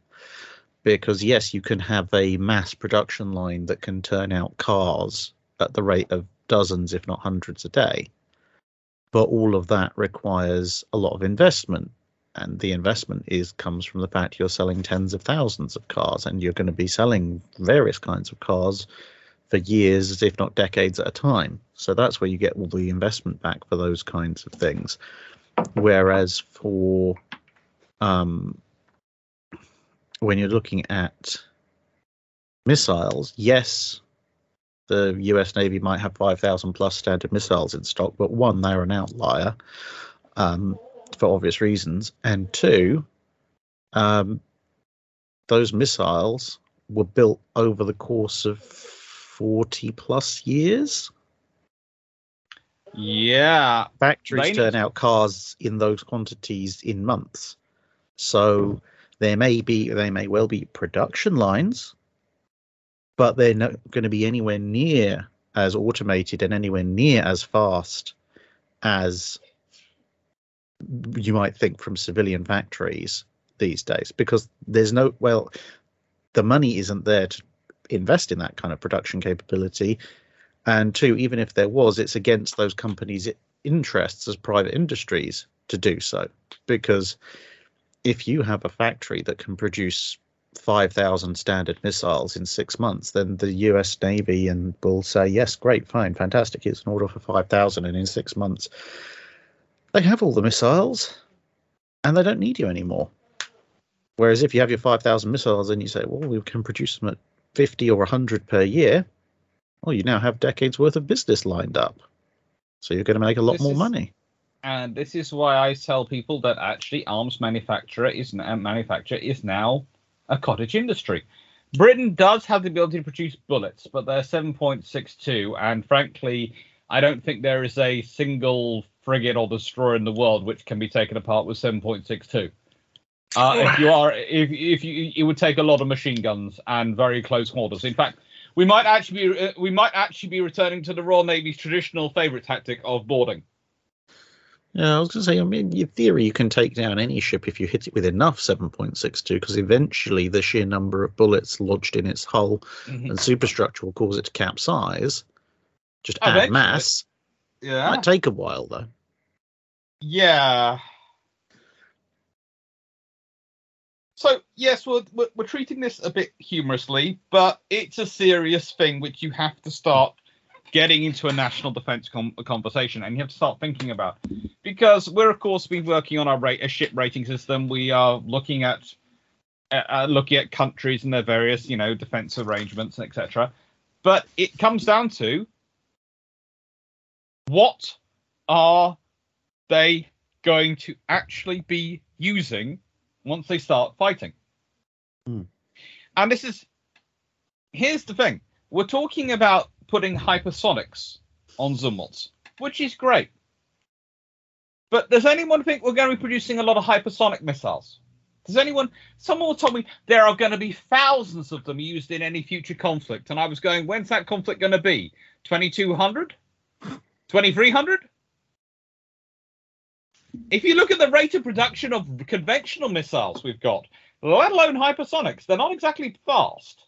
Because yes, you can have a mass production line that can turn out cars at the rate of dozens, if not hundreds a day. But all of that requires a lot of investment and the investment is comes from the fact you're selling tens of thousands of cars and you're going to be selling various kinds of cars for years if not decades at a time so that's where you get all the investment back for those kinds of things whereas for um, when you're looking at missiles yes the US Navy might have 5,000 plus standard missiles in stock, but one, they're an outlier. Um, for obvious reasons, and two, um, those missiles were built over the course of forty plus years. Yeah. Factories turn out cars in those quantities in months. So there may be, they may well be production lines, but they're not going to be anywhere near as automated and anywhere near as fast as you might think from civilian factories these days because there's no well the money isn't there to invest in that kind of production capability. And two even if there was it's against those companies interests as private industries to do so because if you have a factory that can produce 5000 standard missiles in 6 months then the US Navy and will say yes great fine fantastic it's an order for 5000 and in 6 months they have all the missiles and they don't need you anymore. Whereas if you have your 5000 missiles and you say well we can produce them at 50 or 100 per year well you now have decades worth of business lined up. So you're going to make a lot This more is- money And this is why I tell people that actually arms manufacturer is now, manufacture is now a cottage industry. Britain does have the ability to produce bullets, but they're 7.62, and frankly, I don't think there is a single frigate or destroyer in the world which can be taken apart with 7.62. Uh, if you are, if if you, it would take a lot of machine guns and very close quarters. In fact, we might actually be, uh, we might actually be returning to the Royal Navy's traditional favourite tactic of boarding. Yeah, I was going to say, I mean, in theory, you can take down any ship if you hit it with enough 7.62, because eventually the sheer number of bullets lodged in its hull Mhm. and superstructure will cause it to capsize. Just add mass. Yeah. Might take a while, though. Yeah. So yes, we're, we're we're treating this a bit humorously, but it's a serious thing which you have to start getting into a national defence com- conversation, and you have to start thinking about because we're of course been working on our rate a ship rating system. We are looking at uh, looking at countries and their various you know defence arrangements, etc. But it comes down to what are they going to actually be using once they start fighting? Hmm. And this is here's the thing: we're talking about putting hypersonics on Zumwalt, which is great. But does anyone think we're going to be producing a lot of hypersonic missiles? Does anyone? Someone told me there are going to be thousands of them used in any future conflict, and I was going, when's that conflict going to be? 2200? 2300? If you look at the rate of production of conventional missiles we've got, let alone hypersonics, they're not exactly fast.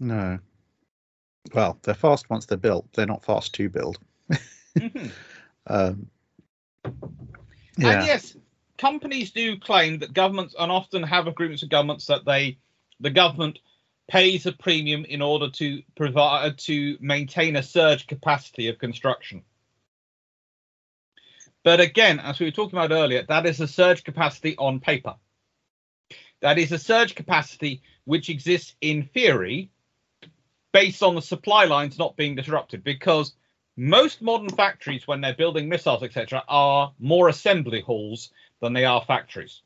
No. Well, they're fast once they're built. They're not fast to build. Mhm. Um, And yes, companies do claim that governments and often have agreements with governments that they the government pays a premium in order to provide to maintain a surge capacity of construction. But again, as we were talking about earlier, that is a surge capacity on paper. That is a surge capacity which exists in theory based on the supply lines not being disrupted because most modern factories, when they're building missiles, etc., are more assembly halls than they are factories.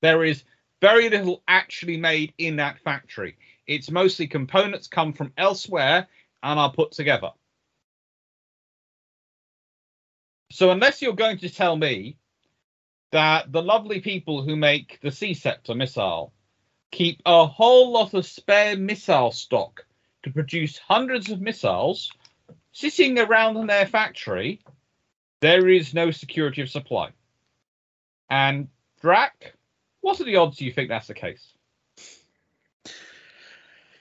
There is very little actually made in that factory. It's mostly components come from elsewhere and are put together. So, unless you're going to tell me that the lovely people who make the Sea Ceptor missile keep a whole lot of spare missile stock to produce hundreds of missiles sitting around in their factory, there is no security of supply. And Drac, what are the odds you think that's the case?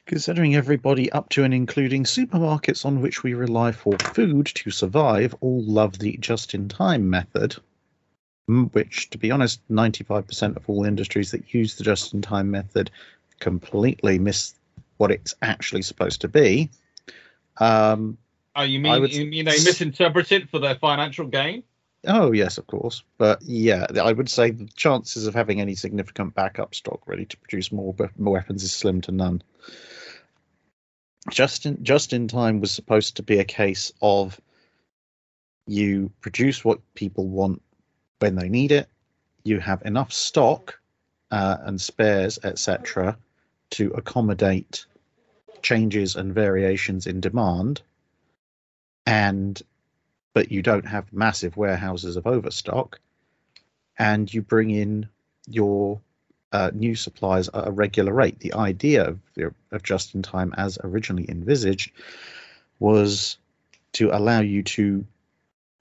Considering everybody up to and including supermarkets on which we rely for food to survive all love the just in time method, which, to be honest, 95% of all industries that use the just in time method completely miss what it's actually supposed to be. Um, Oh, you mean would- you mean they misinterpret it for their financial gain? oh, yes, of course. But yeah, I would say the chances of having any significant backup stock ready to produce more, more weapons is slim to none. Just in, just in time was supposed to be a case of you produce what people want when they need it, you have enough stock uh, and spares, etc., to accommodate changes and variations in demand and but you don't have massive warehouses of overstock and you bring in your uh, new supplies at a regular rate. The idea of, of just in time, as originally envisaged, was to allow you to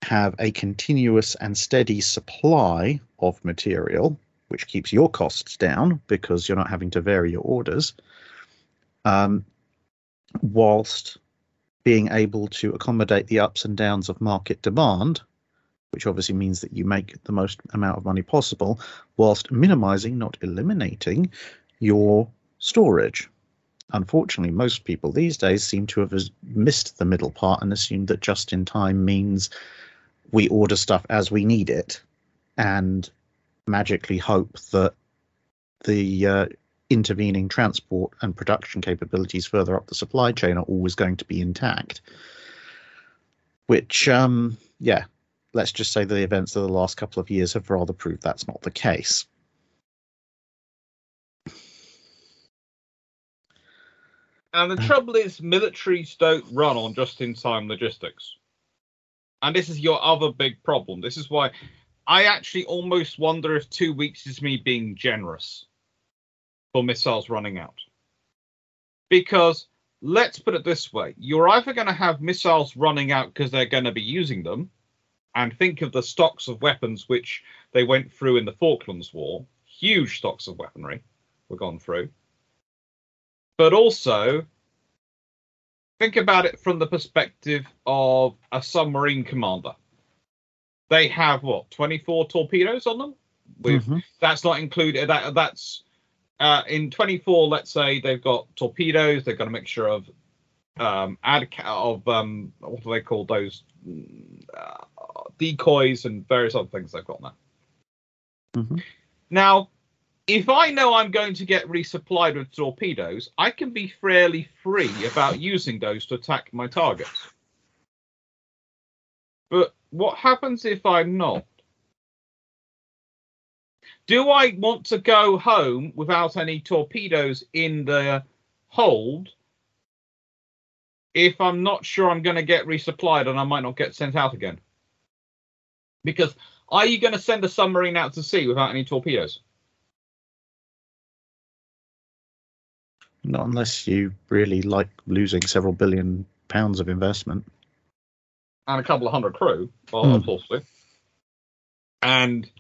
have a continuous and steady supply of material, which keeps your costs down because you're not having to vary your orders, um, whilst being able to accommodate the ups and downs of market demand which obviously means that you make the most amount of money possible whilst minimizing, not eliminating, your storage. Unfortunately, most people these days seem to have missed the middle part and assumed that just in time means we order stuff as we need it and magically hope that the uh, intervening transport and production capabilities further up the supply chain are always going to be intact. Which, um, yeah, let's just say the events of the last couple of years have rather proved that's not the case. And the trouble is, militaries don't run on just in time logistics. And this is your other big problem. This is why I actually almost wonder if two weeks is me being generous for missiles running out. Because let's put it this way you're either going to have missiles running out because they're going to be using them, and think of the stocks of weapons which they went through in the Falklands War. Huge stocks of weaponry were gone through. But also, think about it from the perspective of a submarine commander. They have what, 24 torpedoes on them? With, mm-hmm. That's not included. That that's uh, in 24. Let's say they've got torpedoes. They've got a mixture of um, ad of um, what do they call those? Uh, decoys and various other things they've got now. Mm-hmm. Now, if I know I'm going to get resupplied with torpedoes, I can be fairly free about using those to attack my targets. But what happens if I'm not? Do I want to go home without any torpedoes in the hold if I'm not sure I'm going to get resupplied and I might not get sent out again? Because are you going to send a submarine out to sea without any torpedoes? Not unless you really like losing several billion pounds of investment. And a couple of hundred crew, possibly. Hmm. And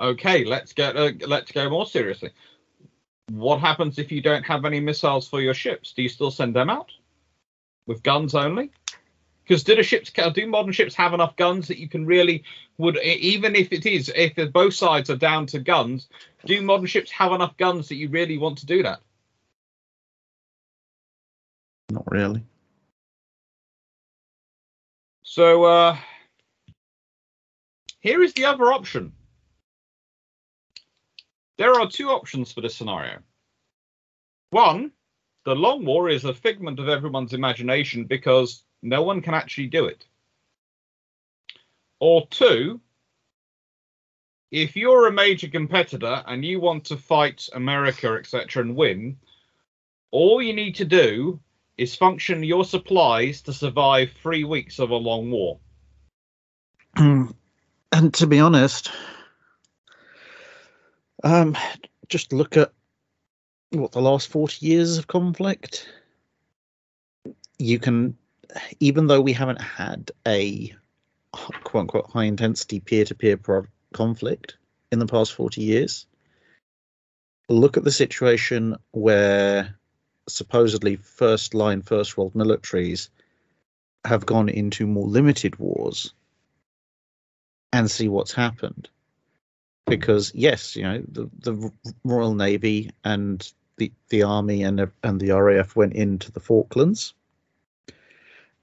okay, let's get uh, let's go more seriously. What happens if you don't have any missiles for your ships? Do you still send them out with guns only? Because do the ships, do modern ships have enough guns that you can really would even if it is if both sides are down to guns, do modern ships have enough guns that you really want to do that? Not really. So uh, here is the other option. There are two options for this scenario. One, the long war is a figment of everyone's imagination because no one can actually do it. Or two, if you're a major competitor and you want to fight America, etc., and win, all you need to do is function your supplies to survive three weeks of a long war. And to be honest, um, just look at what the last 40 years of conflict. You can even though we haven't had a quote unquote high intensity peer to peer conflict in the past 40 years, look at the situation where supposedly first line, first world militaries have gone into more limited wars and see what's happened. Because yes, you know the the Royal Navy and the the army and and the RAF went into the Falklands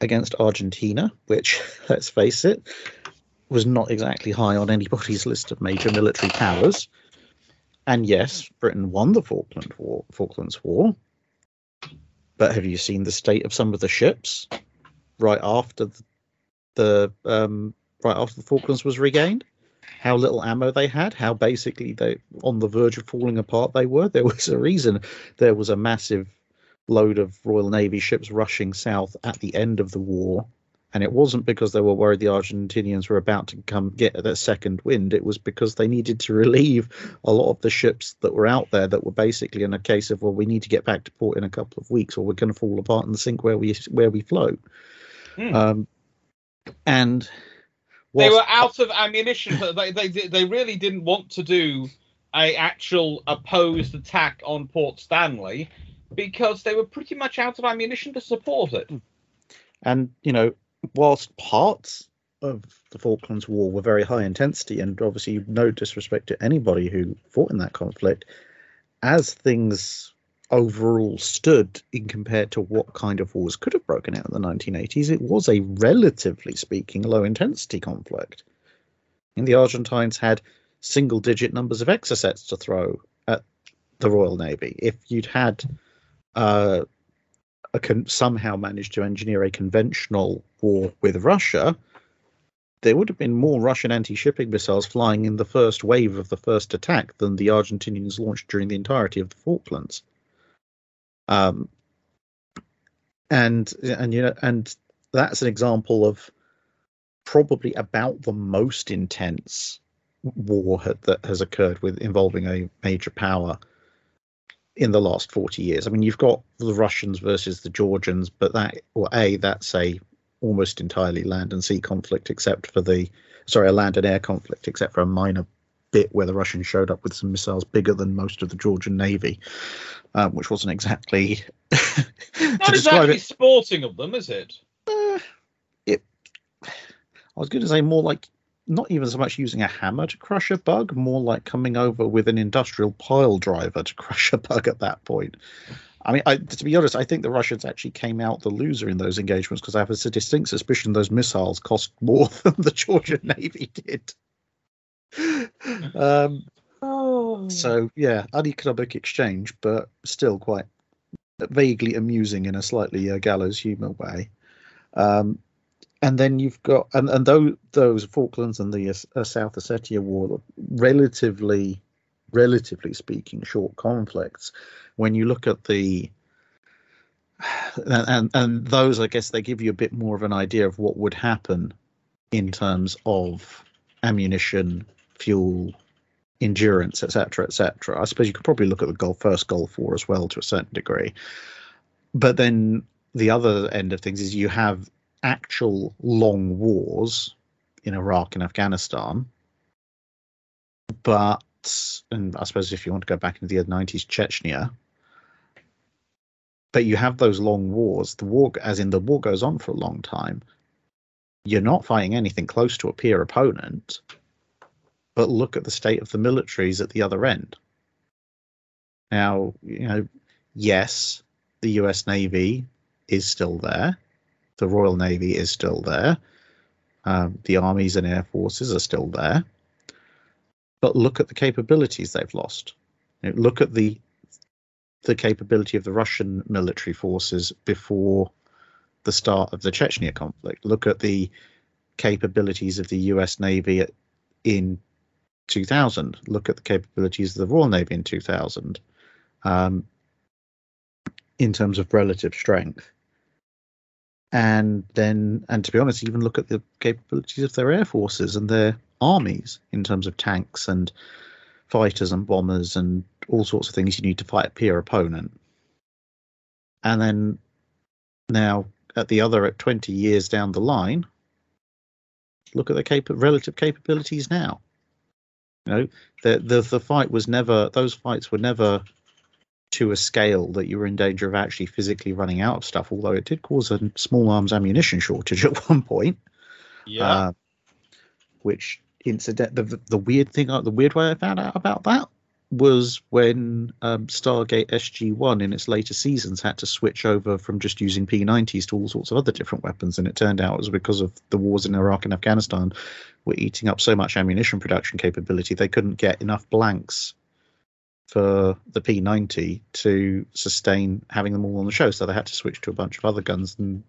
against Argentina, which, let's face it, was not exactly high on anybody's list of major military powers. And yes, Britain won the Falkland War, Falklands War. But have you seen the state of some of the ships right after the, the um, right after the Falklands was regained? how little ammo they had, how basically they on the verge of falling apart they were. There was a reason there was a massive load of Royal Navy ships rushing south at the end of the war. And it wasn't because they were worried the Argentinians were about to come get their second wind. It was because they needed to relieve a lot of the ships that were out there that were basically in a case of, well, we need to get back to port in a couple of weeks, or we're going to fall apart and sink where we where we float. Hmm. Um, and they were out of ammunition, but they, they they really didn't want to do a actual opposed attack on Port Stanley because they were pretty much out of ammunition to support it. And, you know, whilst parts of the Falklands War were very high intensity, and obviously no disrespect to anybody who fought in that conflict, as things overall stood in compared to what kind of wars could have broken out in the 1980s, it was a relatively speaking low intensity conflict. And the Argentines had single digit numbers of exocets to throw at the Royal Navy. If you'd had uh, a con- somehow managed to engineer a conventional war with Russia, there would have been more Russian anti-shipping missiles flying in the first wave of the first attack than the Argentinians launched during the entirety of the Falklands. Um, and and you know, and that's an example of probably about the most intense war that has occurred with involving a major power in the last 40 years. I mean, you've got the Russians versus the Georgians, but that, well, A, that's a almost entirely land and sea conflict, except for the, sorry, a land and air conflict, except for a minor bit where the Russians showed up with some missiles bigger than most of the Georgian Navy, um, which wasn't exactly. Not exactly it, sporting of them, is it? uh, it, I was going to say more like not even so much using a hammer to crush a bug, more like coming over with an industrial pile driver to crush a bug at that point. I mean, I, to be honest, I think the Russians actually came out the loser in those engagements because I have a distinct suspicion those missiles cost more than the Georgian Navy did. Um, Oh. so yeah, uneconomic exchange, but still quite vaguely amusing in a slightly uh, gallows humour way. Um, and then you've got and and those those Falklands and the uh, South Ossetia War, relatively, relatively speaking, short conflicts. When you look at the and, and and those, I guess they give you a bit more of an idea of what would happen in terms of ammunition, fuel, endurance, etc., etc. I suppose you could probably look at the Gulf first Gulf War as well to a certain degree. But then the other end of things is you have actual long wars in Iraq and Afghanistan. But and I suppose if you want to go back into the 90s, Chechnya. But you have those long wars. The war, as in the war, goes on for a long time. You're not fighting anything close to a peer opponent but look at the state of the militaries at the other end. Now, you know, yes, the US Navy is still there, the Royal Navy is still there, um, the armies and air forces are still there, but look at the capabilities they've lost. You know, look at the the capability of the Russian military forces before the start of the Chechnya conflict. Look at the capabilities of the US Navy in 2000. Look at the capabilities of the Royal Navy in 2000 um, in terms of relative strength. And then, and to be honest, even look at the capabilities of their air forces and their armies in terms of tanks and fighters and bombers and all sorts of things you need to fight a peer opponent. And then now at the other, at 20 years down the line, look at the cap- relative capabilities now. You know, the, the the fight was never; those fights were never to a scale that you were in danger of actually physically running out of stuff. Although it did cause a small arms ammunition shortage at one point. Yeah. Uh, which incident the the weird thing, the weird way I found out about that was when um, Stargate SG One in its later seasons had to switch over from just using P90s to all sorts of other different weapons, and it turned out it was because of the wars in Iraq and Afghanistan were eating up so much ammunition production capability they couldn't get enough blanks for the P90 to sustain having them all on the show, so they had to switch to a bunch of other guns and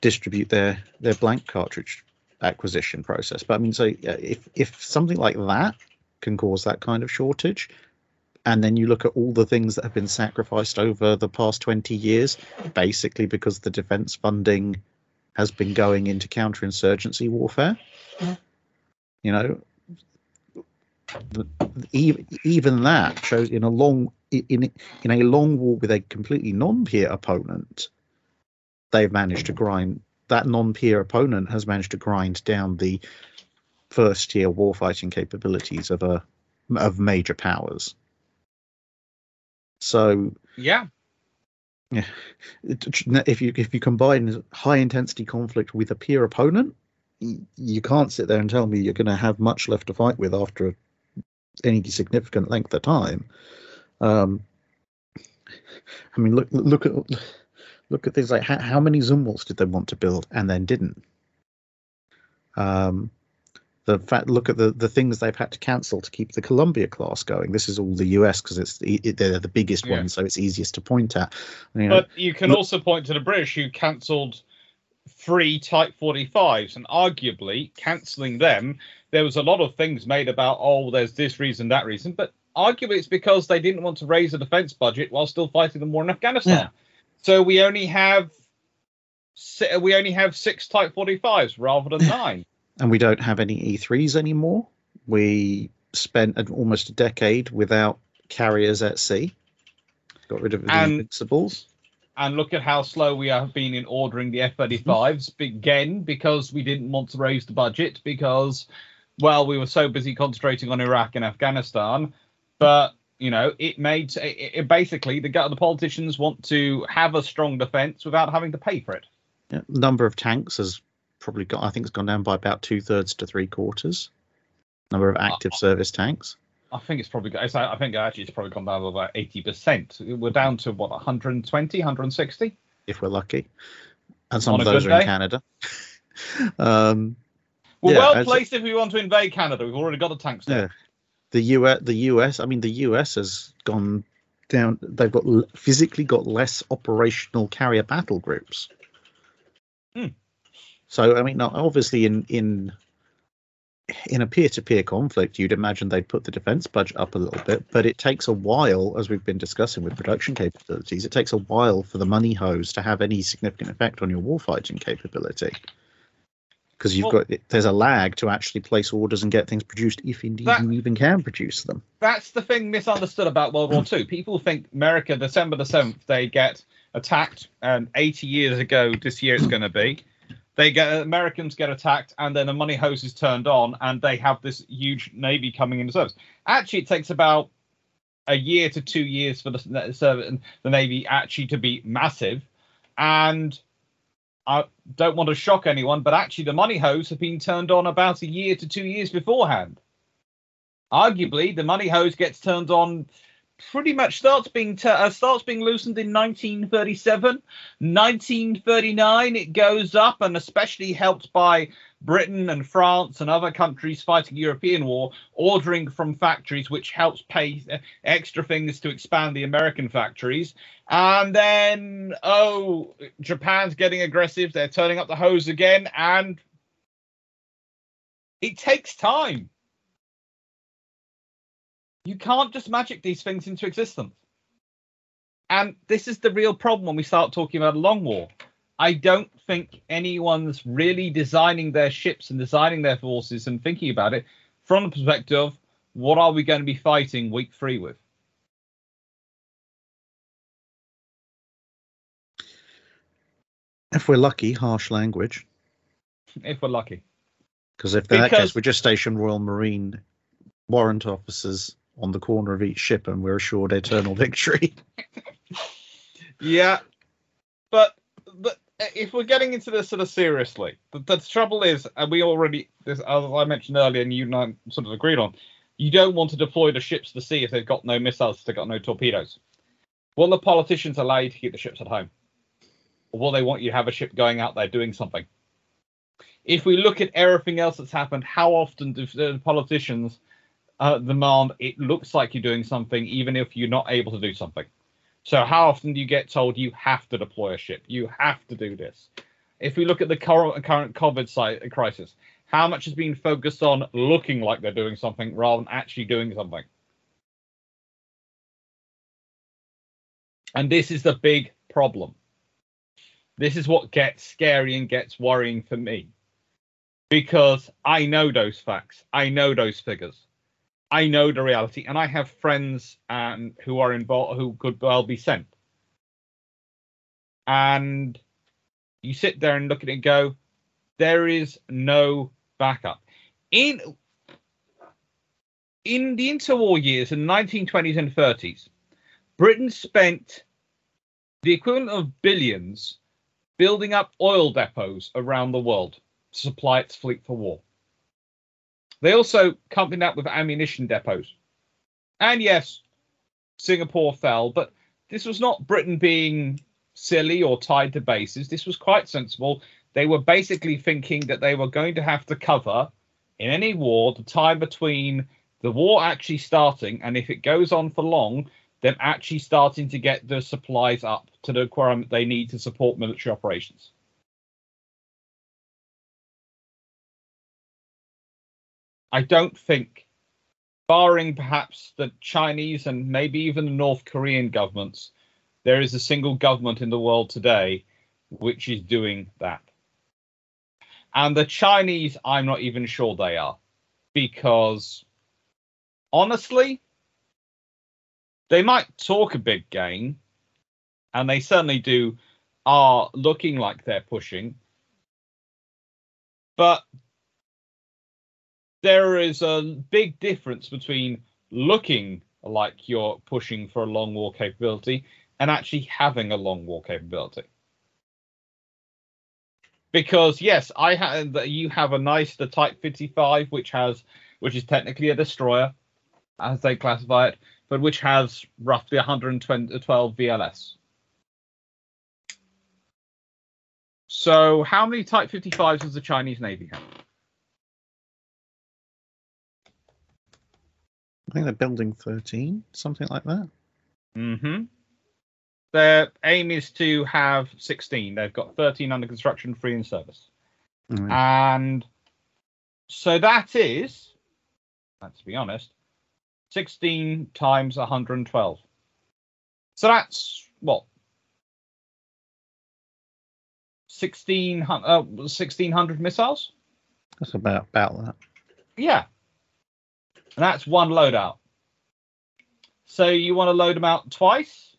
distribute their their blank cartridge acquisition process. But I mean, so if if something like that can cause that kind of shortage, and then you look at all the things that have been sacrificed over the past 20 years, basically because the defense funding has been going into counterinsurgency warfare. You know, even, even that shows in a long in in a long war with a completely non-peer opponent, they've managed to grind that non-peer opponent has managed to grind down the first tier warfighting capabilities of a of major powers. So yeah, yeah, if you if you combine high intensity conflict with a peer opponent, you can't sit there and tell me you're going to have much left to fight with after any significant length of time. Um, I mean, look look at look at things like how, how many Zumwalts did they want to build and then didn't? Um, the fact look at the, the things they've had to cancel to keep the Columbia class going. This is all the US because it's it, they're the biggest yeah. ones, so it's easiest to point at. You know, but you can look, also point to the British who cancelled three Type 45s, and arguably cancelling them, there was a lot of things made about oh, there's this reason, that reason, but arguably it's because they didn't want to raise the defence budget while still fighting the war in Afghanistan. Yeah. So we only have we only have six Type 45s rather than nine and we don't have any E3s anymore. We spent almost a decade without carriers at sea. Got rid of the and, Invincibles. And look at how slow we have been in ordering the F-35s mm-hmm. again because we didn't want to raise the budget because, well, we were so busy concentrating on Iraq and Afghanistan. But you know, it made it, it basically the the politicians want to have a strong defense without having to pay for it. Yeah, number of tanks has probably got. I think it's gone down by about two thirds to three quarters. Number of active uh, service tanks. I think it's probably. It's, I think actually it's probably gone down by about eighty percent. We're down to what 120, 160, if we're lucky, and some On of those are day. in Canada. um, we're yeah, well placed if we want to invade Canada. We've already got the tanks there. Yeah. The US, the US. I mean, the US has gone down. They've got physically got less operational carrier battle groups. Hmm. So I mean, obviously, in in in a peer-to-peer conflict, you'd imagine they'd put the defense budget up a little bit, but it takes a while, as we've been discussing with production capabilities, it takes a while for the money hose to have any significant effect on your warfighting capability. Because you've well, got there's a lag to actually place orders and get things produced, if indeed that, you even can produce them. That's the thing misunderstood about World War II. People think America, December the seventh, they get attacked, and 80 years ago this year it's going to be they get Americans get attacked, and then the money hose is turned on, and they have this huge navy coming into service. Actually, it takes about a year to two years for the the navy actually to be massive, and I don't want to shock anyone, but actually the money hose have been turned on about a year to two years beforehand. Arguably, the money hose gets turned on pretty much starts being t- uh, starts being loosened in 1937 1939 it goes up and especially helped by britain and france and other countries fighting european war ordering from factories which helps pay uh, extra things to expand the american factories. And then oh japan's getting aggressive. They're turning up the hose again and it takes time you can't just magic these things into existence. And this is the real problem when we start talking about a long war. I don't think anyone's really designing their ships and designing their forces and thinking about it from the perspective of what are we going to be fighting week three with? If we're lucky, harsh language. If we're lucky. Because if that case, we're just station Royal Marine warrant officers on the corner of each ship and we're assured eternal victory. yeah, but but uh, if we're getting into this sort of seriously, the, the trouble is, and we already, this, as I mentioned earlier, and you and I sort of agreed on, you don't want to deploy the ships to sea if they've got no missiles, they've got no torpedoes. Will the politicians allow you to keep the ships at home? Or will they want you to have a ship going out there doing something? If we look at everything else that's happened, how often do the politicians uh, demand it looks like you're doing something even if you're not able to do something. So how often do you get told you have to deploy a ship? You have to do this. if we look at the current current COVID si- crisis, how much has been focused on looking like they're doing something rather than actually doing something? And this is the big problem. This is what gets scary and gets worrying for me. Because I know those facts. I know those figures. I know the reality. And I have friends um, who are involved who could well be sent. And you sit there and look at it and go, there is no backup. In in the interwar years in the 1920s and 30s, Britain spent the equivalent of billions building up oil depots around the world to supply its fleet for war. They also accompanied that with ammunition depots. And yes, Singapore fell, but this was not Britain being silly or tied to bases. This was quite sensible. They were basically thinking that they were going to have to cover in any war the time between the war actually starting and if it goes on for long, them actually starting to get the supplies up to the requirement they need to support military operations. I don't think, barring perhaps the Chinese and maybe even the North Korean governments, there is a single government in the world today which is doing that. And the Chinese, I'm not even sure they are, because honestly, they might talk a big game, and they certainly do are looking like they're pushing, but there is a big difference between looking like you're pushing for a long war capability and actually having a long war capability. Because yes, I have you have a nice the Type 55, which has which is technically a destroyer, as they classify it, but which has roughly 112 uh, VLS. So, how many Type 55s does the Chinese Navy have? I think they're building 13, something like that. Mm-hmm. Their aim is to have 16. They've got 13 under construction, three in service. Mm. And so that is, let's be honest, 16 times 112. So that's what? 16, uh, 1600 missiles? That's about about that. Yeah. And that's one loadout. So you want to load them out twice?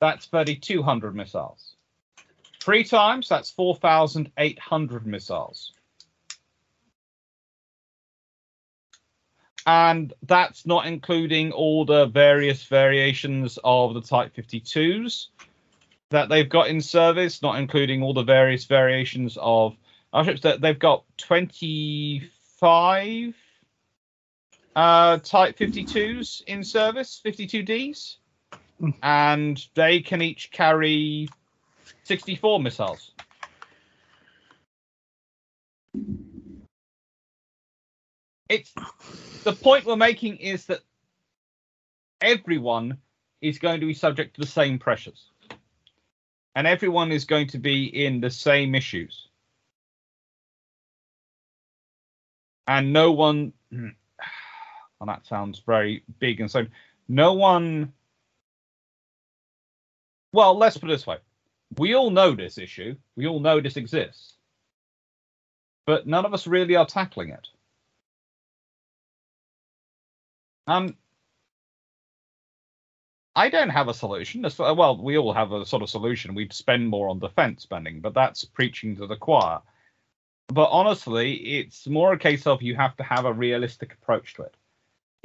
That's 3,200 missiles. Three times, that's 4,800 missiles. And that's not including all the various variations of the Type 52s that they've got in service, not including all the various variations of oh, our ships that they've got 25 uh, Type 52s in service, 52Ds, and they can each carry 64 missiles. It's the point we're making is that everyone is going to be subject to the same pressures, and everyone is going to be in the same issues, and no one. And that sounds very big. And so no one well let's put it this way. We all know this issue. We all know this exists. But none of us really are tackling it. Um i don't have a solution. Well we all have a sort of solution. We'd spend more on defense spending but that's preaching to the choir. But honestly it's more a case of you have to have a realistic approach to it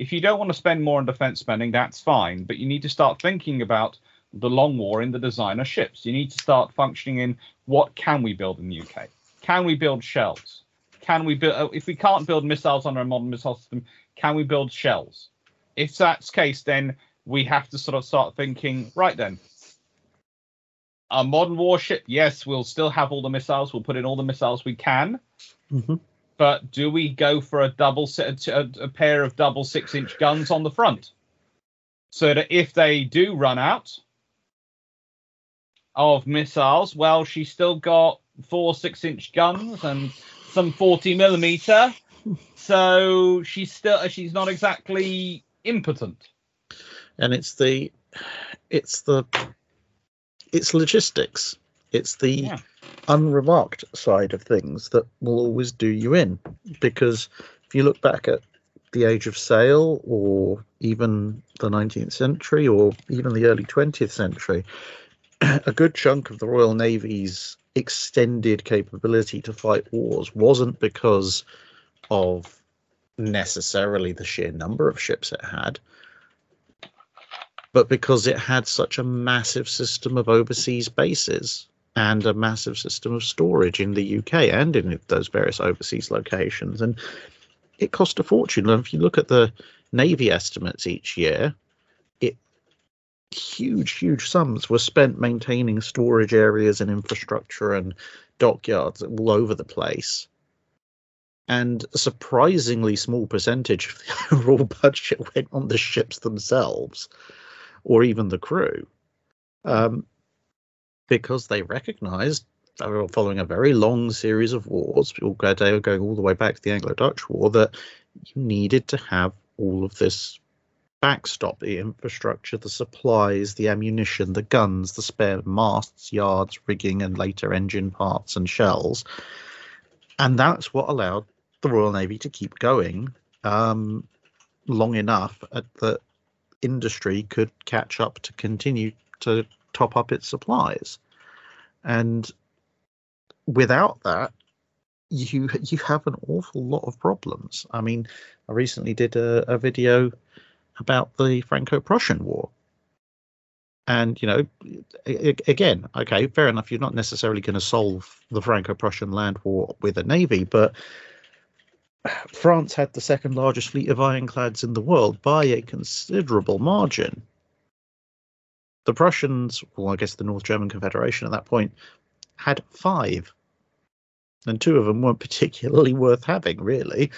if you don't want to spend more on defense spending, that's fine, but you need to start thinking about the long war in the design of ships. You need to start functioning in what can we build in the UK? Can we build shells? Can we build? If we can't build missiles on a modern missile system, can we build shells? If that's the case, then we have to sort of start thinking. Right then, a modern warship, yes, we'll still have all the missiles. We'll put in all the missiles we can. Mm-hmm. But do we go for a double set, a, a pair of double six inch guns on the front, so that if they do run out of missiles, well, she's still got four six inch guns and some 40 millimeter. So she's still she's not exactly impotent. and it's the it's the it's logistics it's the Yeah. Unremarked side of things that will always do you in. Because if you look back at the age of sail or even the 19th century or even the early 20th century a good chunk of the royal navy's extended capability to fight wars wasn't because of necessarily the sheer number of ships it had but because it had such a massive system of overseas bases and a massive system of storage in the UK and in those various overseas locations. And it cost a fortune. And if you look at the Navy estimates each year, it huge, huge sums were spent maintaining storage areas and infrastructure and dockyards all over the place. And a surprisingly small percentage of the overall budget went on the ships themselves or even the crew, um, because they recognized were following a very long series of wars, they were going all the way back to the Anglo-Dutch War, that you needed to have all of this backstop, the infrastructure, the supplies, the ammunition, the guns, the spare masts, yards, rigging, and later engine parts and shells, and that's what allowed the Royal Navy to keep going um, long enough at the industry could catch up to continue to top up its supplies. And without that, you you have an awful lot of problems. I mean, I recently did a, a video about the Franco-Prussian War. And you know, again, okay, fair enough. You're not necessarily going to solve the Franco-Prussian land war with a navy, but France had the second largest fleet of ironclads in the world by a considerable margin. The Prussians, well, I guess the North German Confederation at that point, had five. And two of them weren't particularly worth having, really.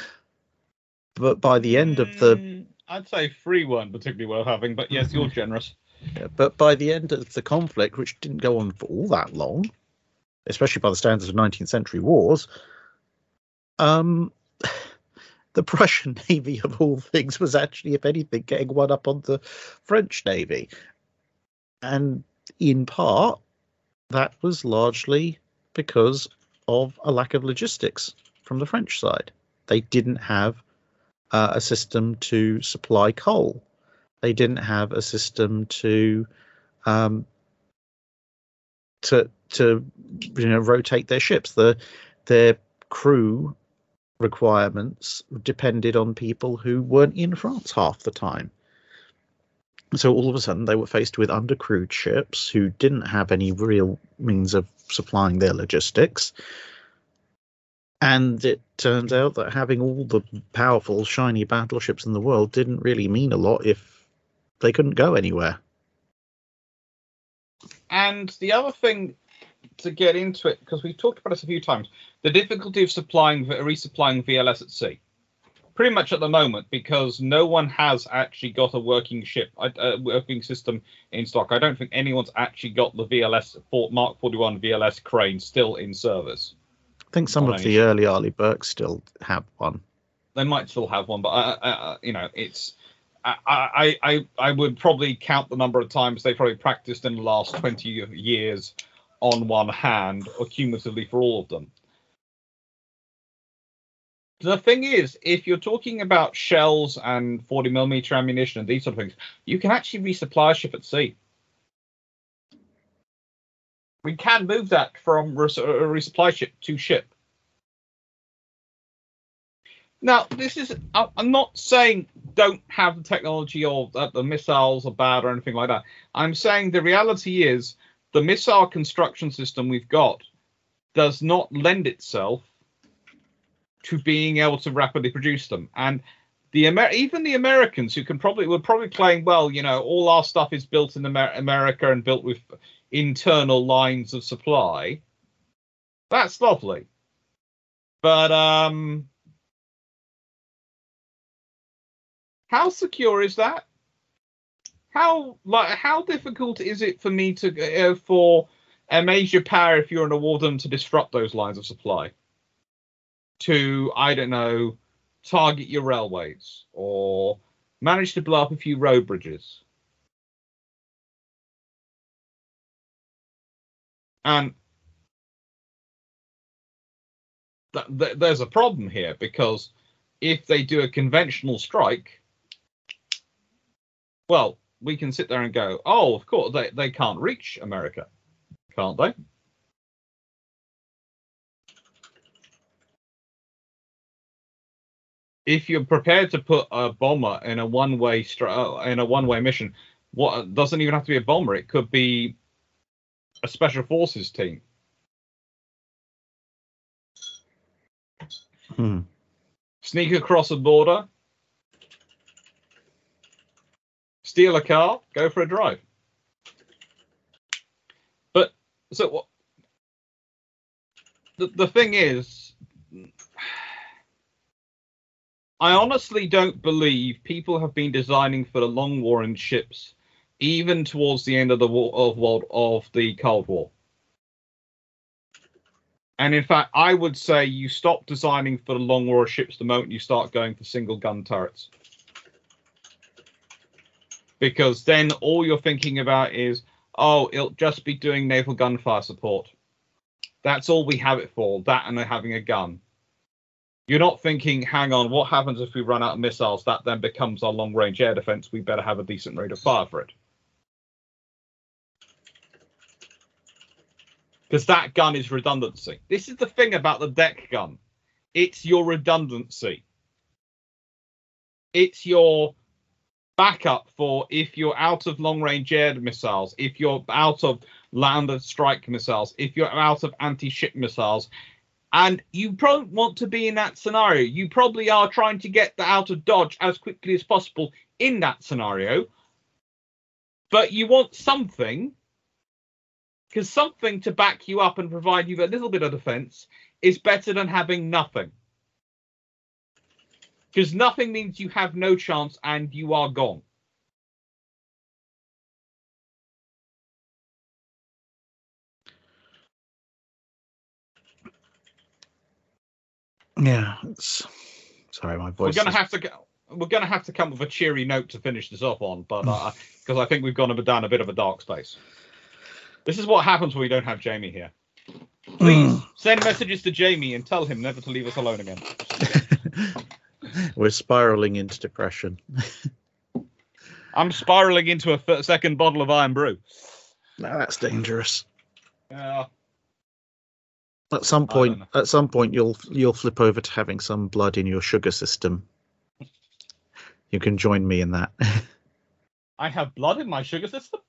But by the end of the Mm, I'd say three weren't particularly worth having, but yes, you're generous. Yeah, but by the end of the conflict, which didn't go on for all that long, especially by the standards of 19th century wars, um, the Prussian navy, of all things, was actually, if anything, getting one up on the French navy. And in part, that was largely because of a lack of logistics from the French side. They didn't have uh, a system to supply coal they didn't have a system to um, to to you know rotate their ships. The their crew requirements depended on people who weren't in France half the time. So all of a sudden they were faced with undercrewed ships who didn't have any real means of supplying their logistics. And it turns out that having all the powerful, shiny battleships in the world didn't really mean a lot if they couldn't go anywhere. And the other thing to get into it, because we've talked about this a few times, the difficulty of supplying resupplying VLS at sea. Pretty much at the moment, because no one has actually got a working ship, a, working system in stock. I don't think anyone's actually got the VLS Mark 41 VLS crane still in service. I think some of the early Arleigh Burkes still have one. They might still have one, but uh, uh, you know, it's. I, I I I would probably count the number of times they probably practiced in the last 20 years on one hand, or cumulatively for all of them. The thing is, if you're talking about shells and 40 millimeter ammunition and these sort of things, you can actually resupply a ship at sea. We can move that from res- uh, resupply ship to ship. Now, this is, I'm not saying don't have the technology or that the missiles are bad or anything like that. I'm saying the reality is the missile construction system we've got does not lend itself to being able to rapidly produce them. And the Amer- even the Americans who can probably were probably claim, well, you know, all our stuff is built in Amer- America and built with internal lines of supply. That's lovely. But um how secure is that? How like how difficult is it for me to uh, for a major power if you're an awardum to disrupt those lines of supply. To I don't know, target your railways or manage to blow up a few road bridges. And th- th- there's a problem here because if they do a conventional strike, well, we can sit there and go, oh, of course, they, they can't reach America, can't they? If you're prepared to put a bomber in a one-way stri- in a one-way mission, what doesn't even have to be a bomber. It could be a special forces team. Hmm. Sneak across a border, steal a car, go for a drive. But so what? The the thing is, I honestly don't believe people have been designing for the long war in ships, even towards the end of the war of world of the Cold War. And in fact, I would say you stop designing for the long war ships the moment you start going for single gun turrets because then all you're thinking about is, oh, it'll just be doing naval gunfire support. That's all we have it for, that and having a gun. You're not thinking, hang on, what happens if we run out of missiles? That then becomes our long range air defense. We better have a decent rate of fire for it. Because that gun is redundancy. This is the thing about the deck gun it's your redundancy. It's your backup for if you're out of long range air missiles, if you're out of land and strike missiles, if you're out of anti ship missiles. And you don't want to be in that scenario. You probably are trying to get out of Dodge as quickly as possible in that scenario. But you want something, because something to back you up and provide you a little bit of defense is better than having nothing. Because nothing means you have no chance and you are gone. Yeah, it's sorry, my voice. We're gonna is- have to go. We're gonna have to come with a cheery note to finish this off on, but because I think we've gone down a bit of a dark space. This is what happens when we don't have Jamie here. Please Mm. send messages to Jamie and tell him never to leave us alone again. We're spiraling into depression. I'm spiraling into a second bottle of Irn-Bru. Now that's dangerous. Uh, At some point, at some point, you'll you'll flip over to having some blood in your sugar system. You can join me in that. I have blood in my sugar system.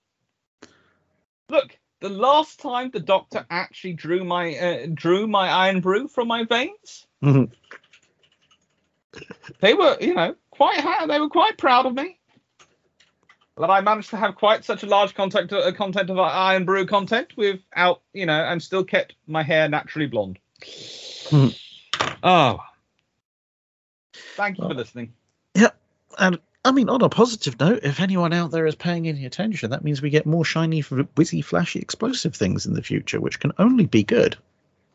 Look, the last time the doctor actually drew my uh, drew my Irn-Bru from my veins, Mhm. they were, you know, quite ha- they were quite proud of me. That I managed to have quite such a large content uh, content of uh, Irn-Bru content without, you know, and still kept my hair naturally blonde. Oh, thank you for listening. listening. and I mean, on a positive note, if anyone out there is paying any attention, that means we get more shiny, whizzy, flashy, explosive things in the future, which can only be good.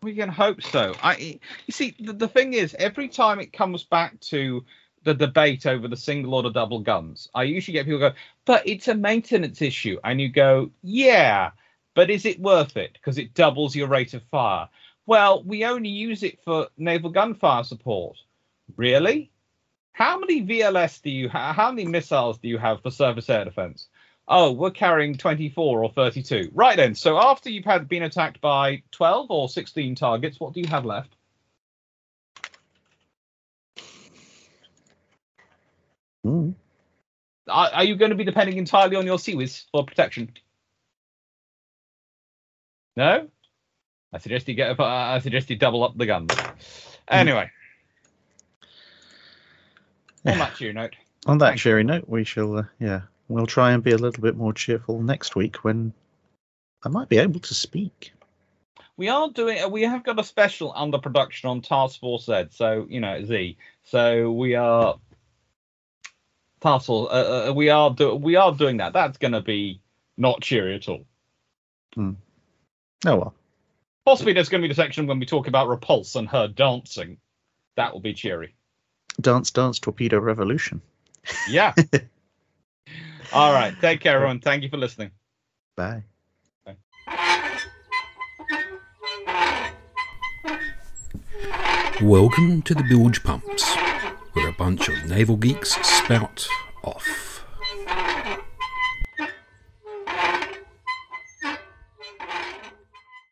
We can hope so. I, you see, the, the thing is, every time it comes back to the debate over the single or the double guns, I usually get people go, "But it's a maintenance issue," and you go, "Yeah, but is it worth it? Because it doubles your rate of fire." Well, we only use it for naval gunfire support. Really? How many VLS do you have? How many missiles do you have for surface air defense? Oh, we're carrying 24 or 32. Right then. So after you've had been attacked by 12 or 16 targets, what do you have left? Mm. Are, are you going to be depending entirely on your CIWS for protection? No. I suggest you get. A, I suggest you double up the guns. Anyway. On that cheery note, On that Thank you. cheery note, we shall, uh, yeah, we'll try and be a little bit more cheerful next week when I might be able to speak. we are doing. We have got a special under production on Task Force Z. So you know Z. So we are. Task Force. Uh, uh, we are do, We are doing that. That's going to be not cheery at all. Hmm. Oh well. Possibly there's going to be the section when we talk about Repulse and her dancing. That will be cheery. Dance, dance, torpedo revolution. Yeah. All right. Take care, everyone. Thank you for listening. Bye. Welcome to the Bilge Pumps, where a bunch of naval geeks spout off.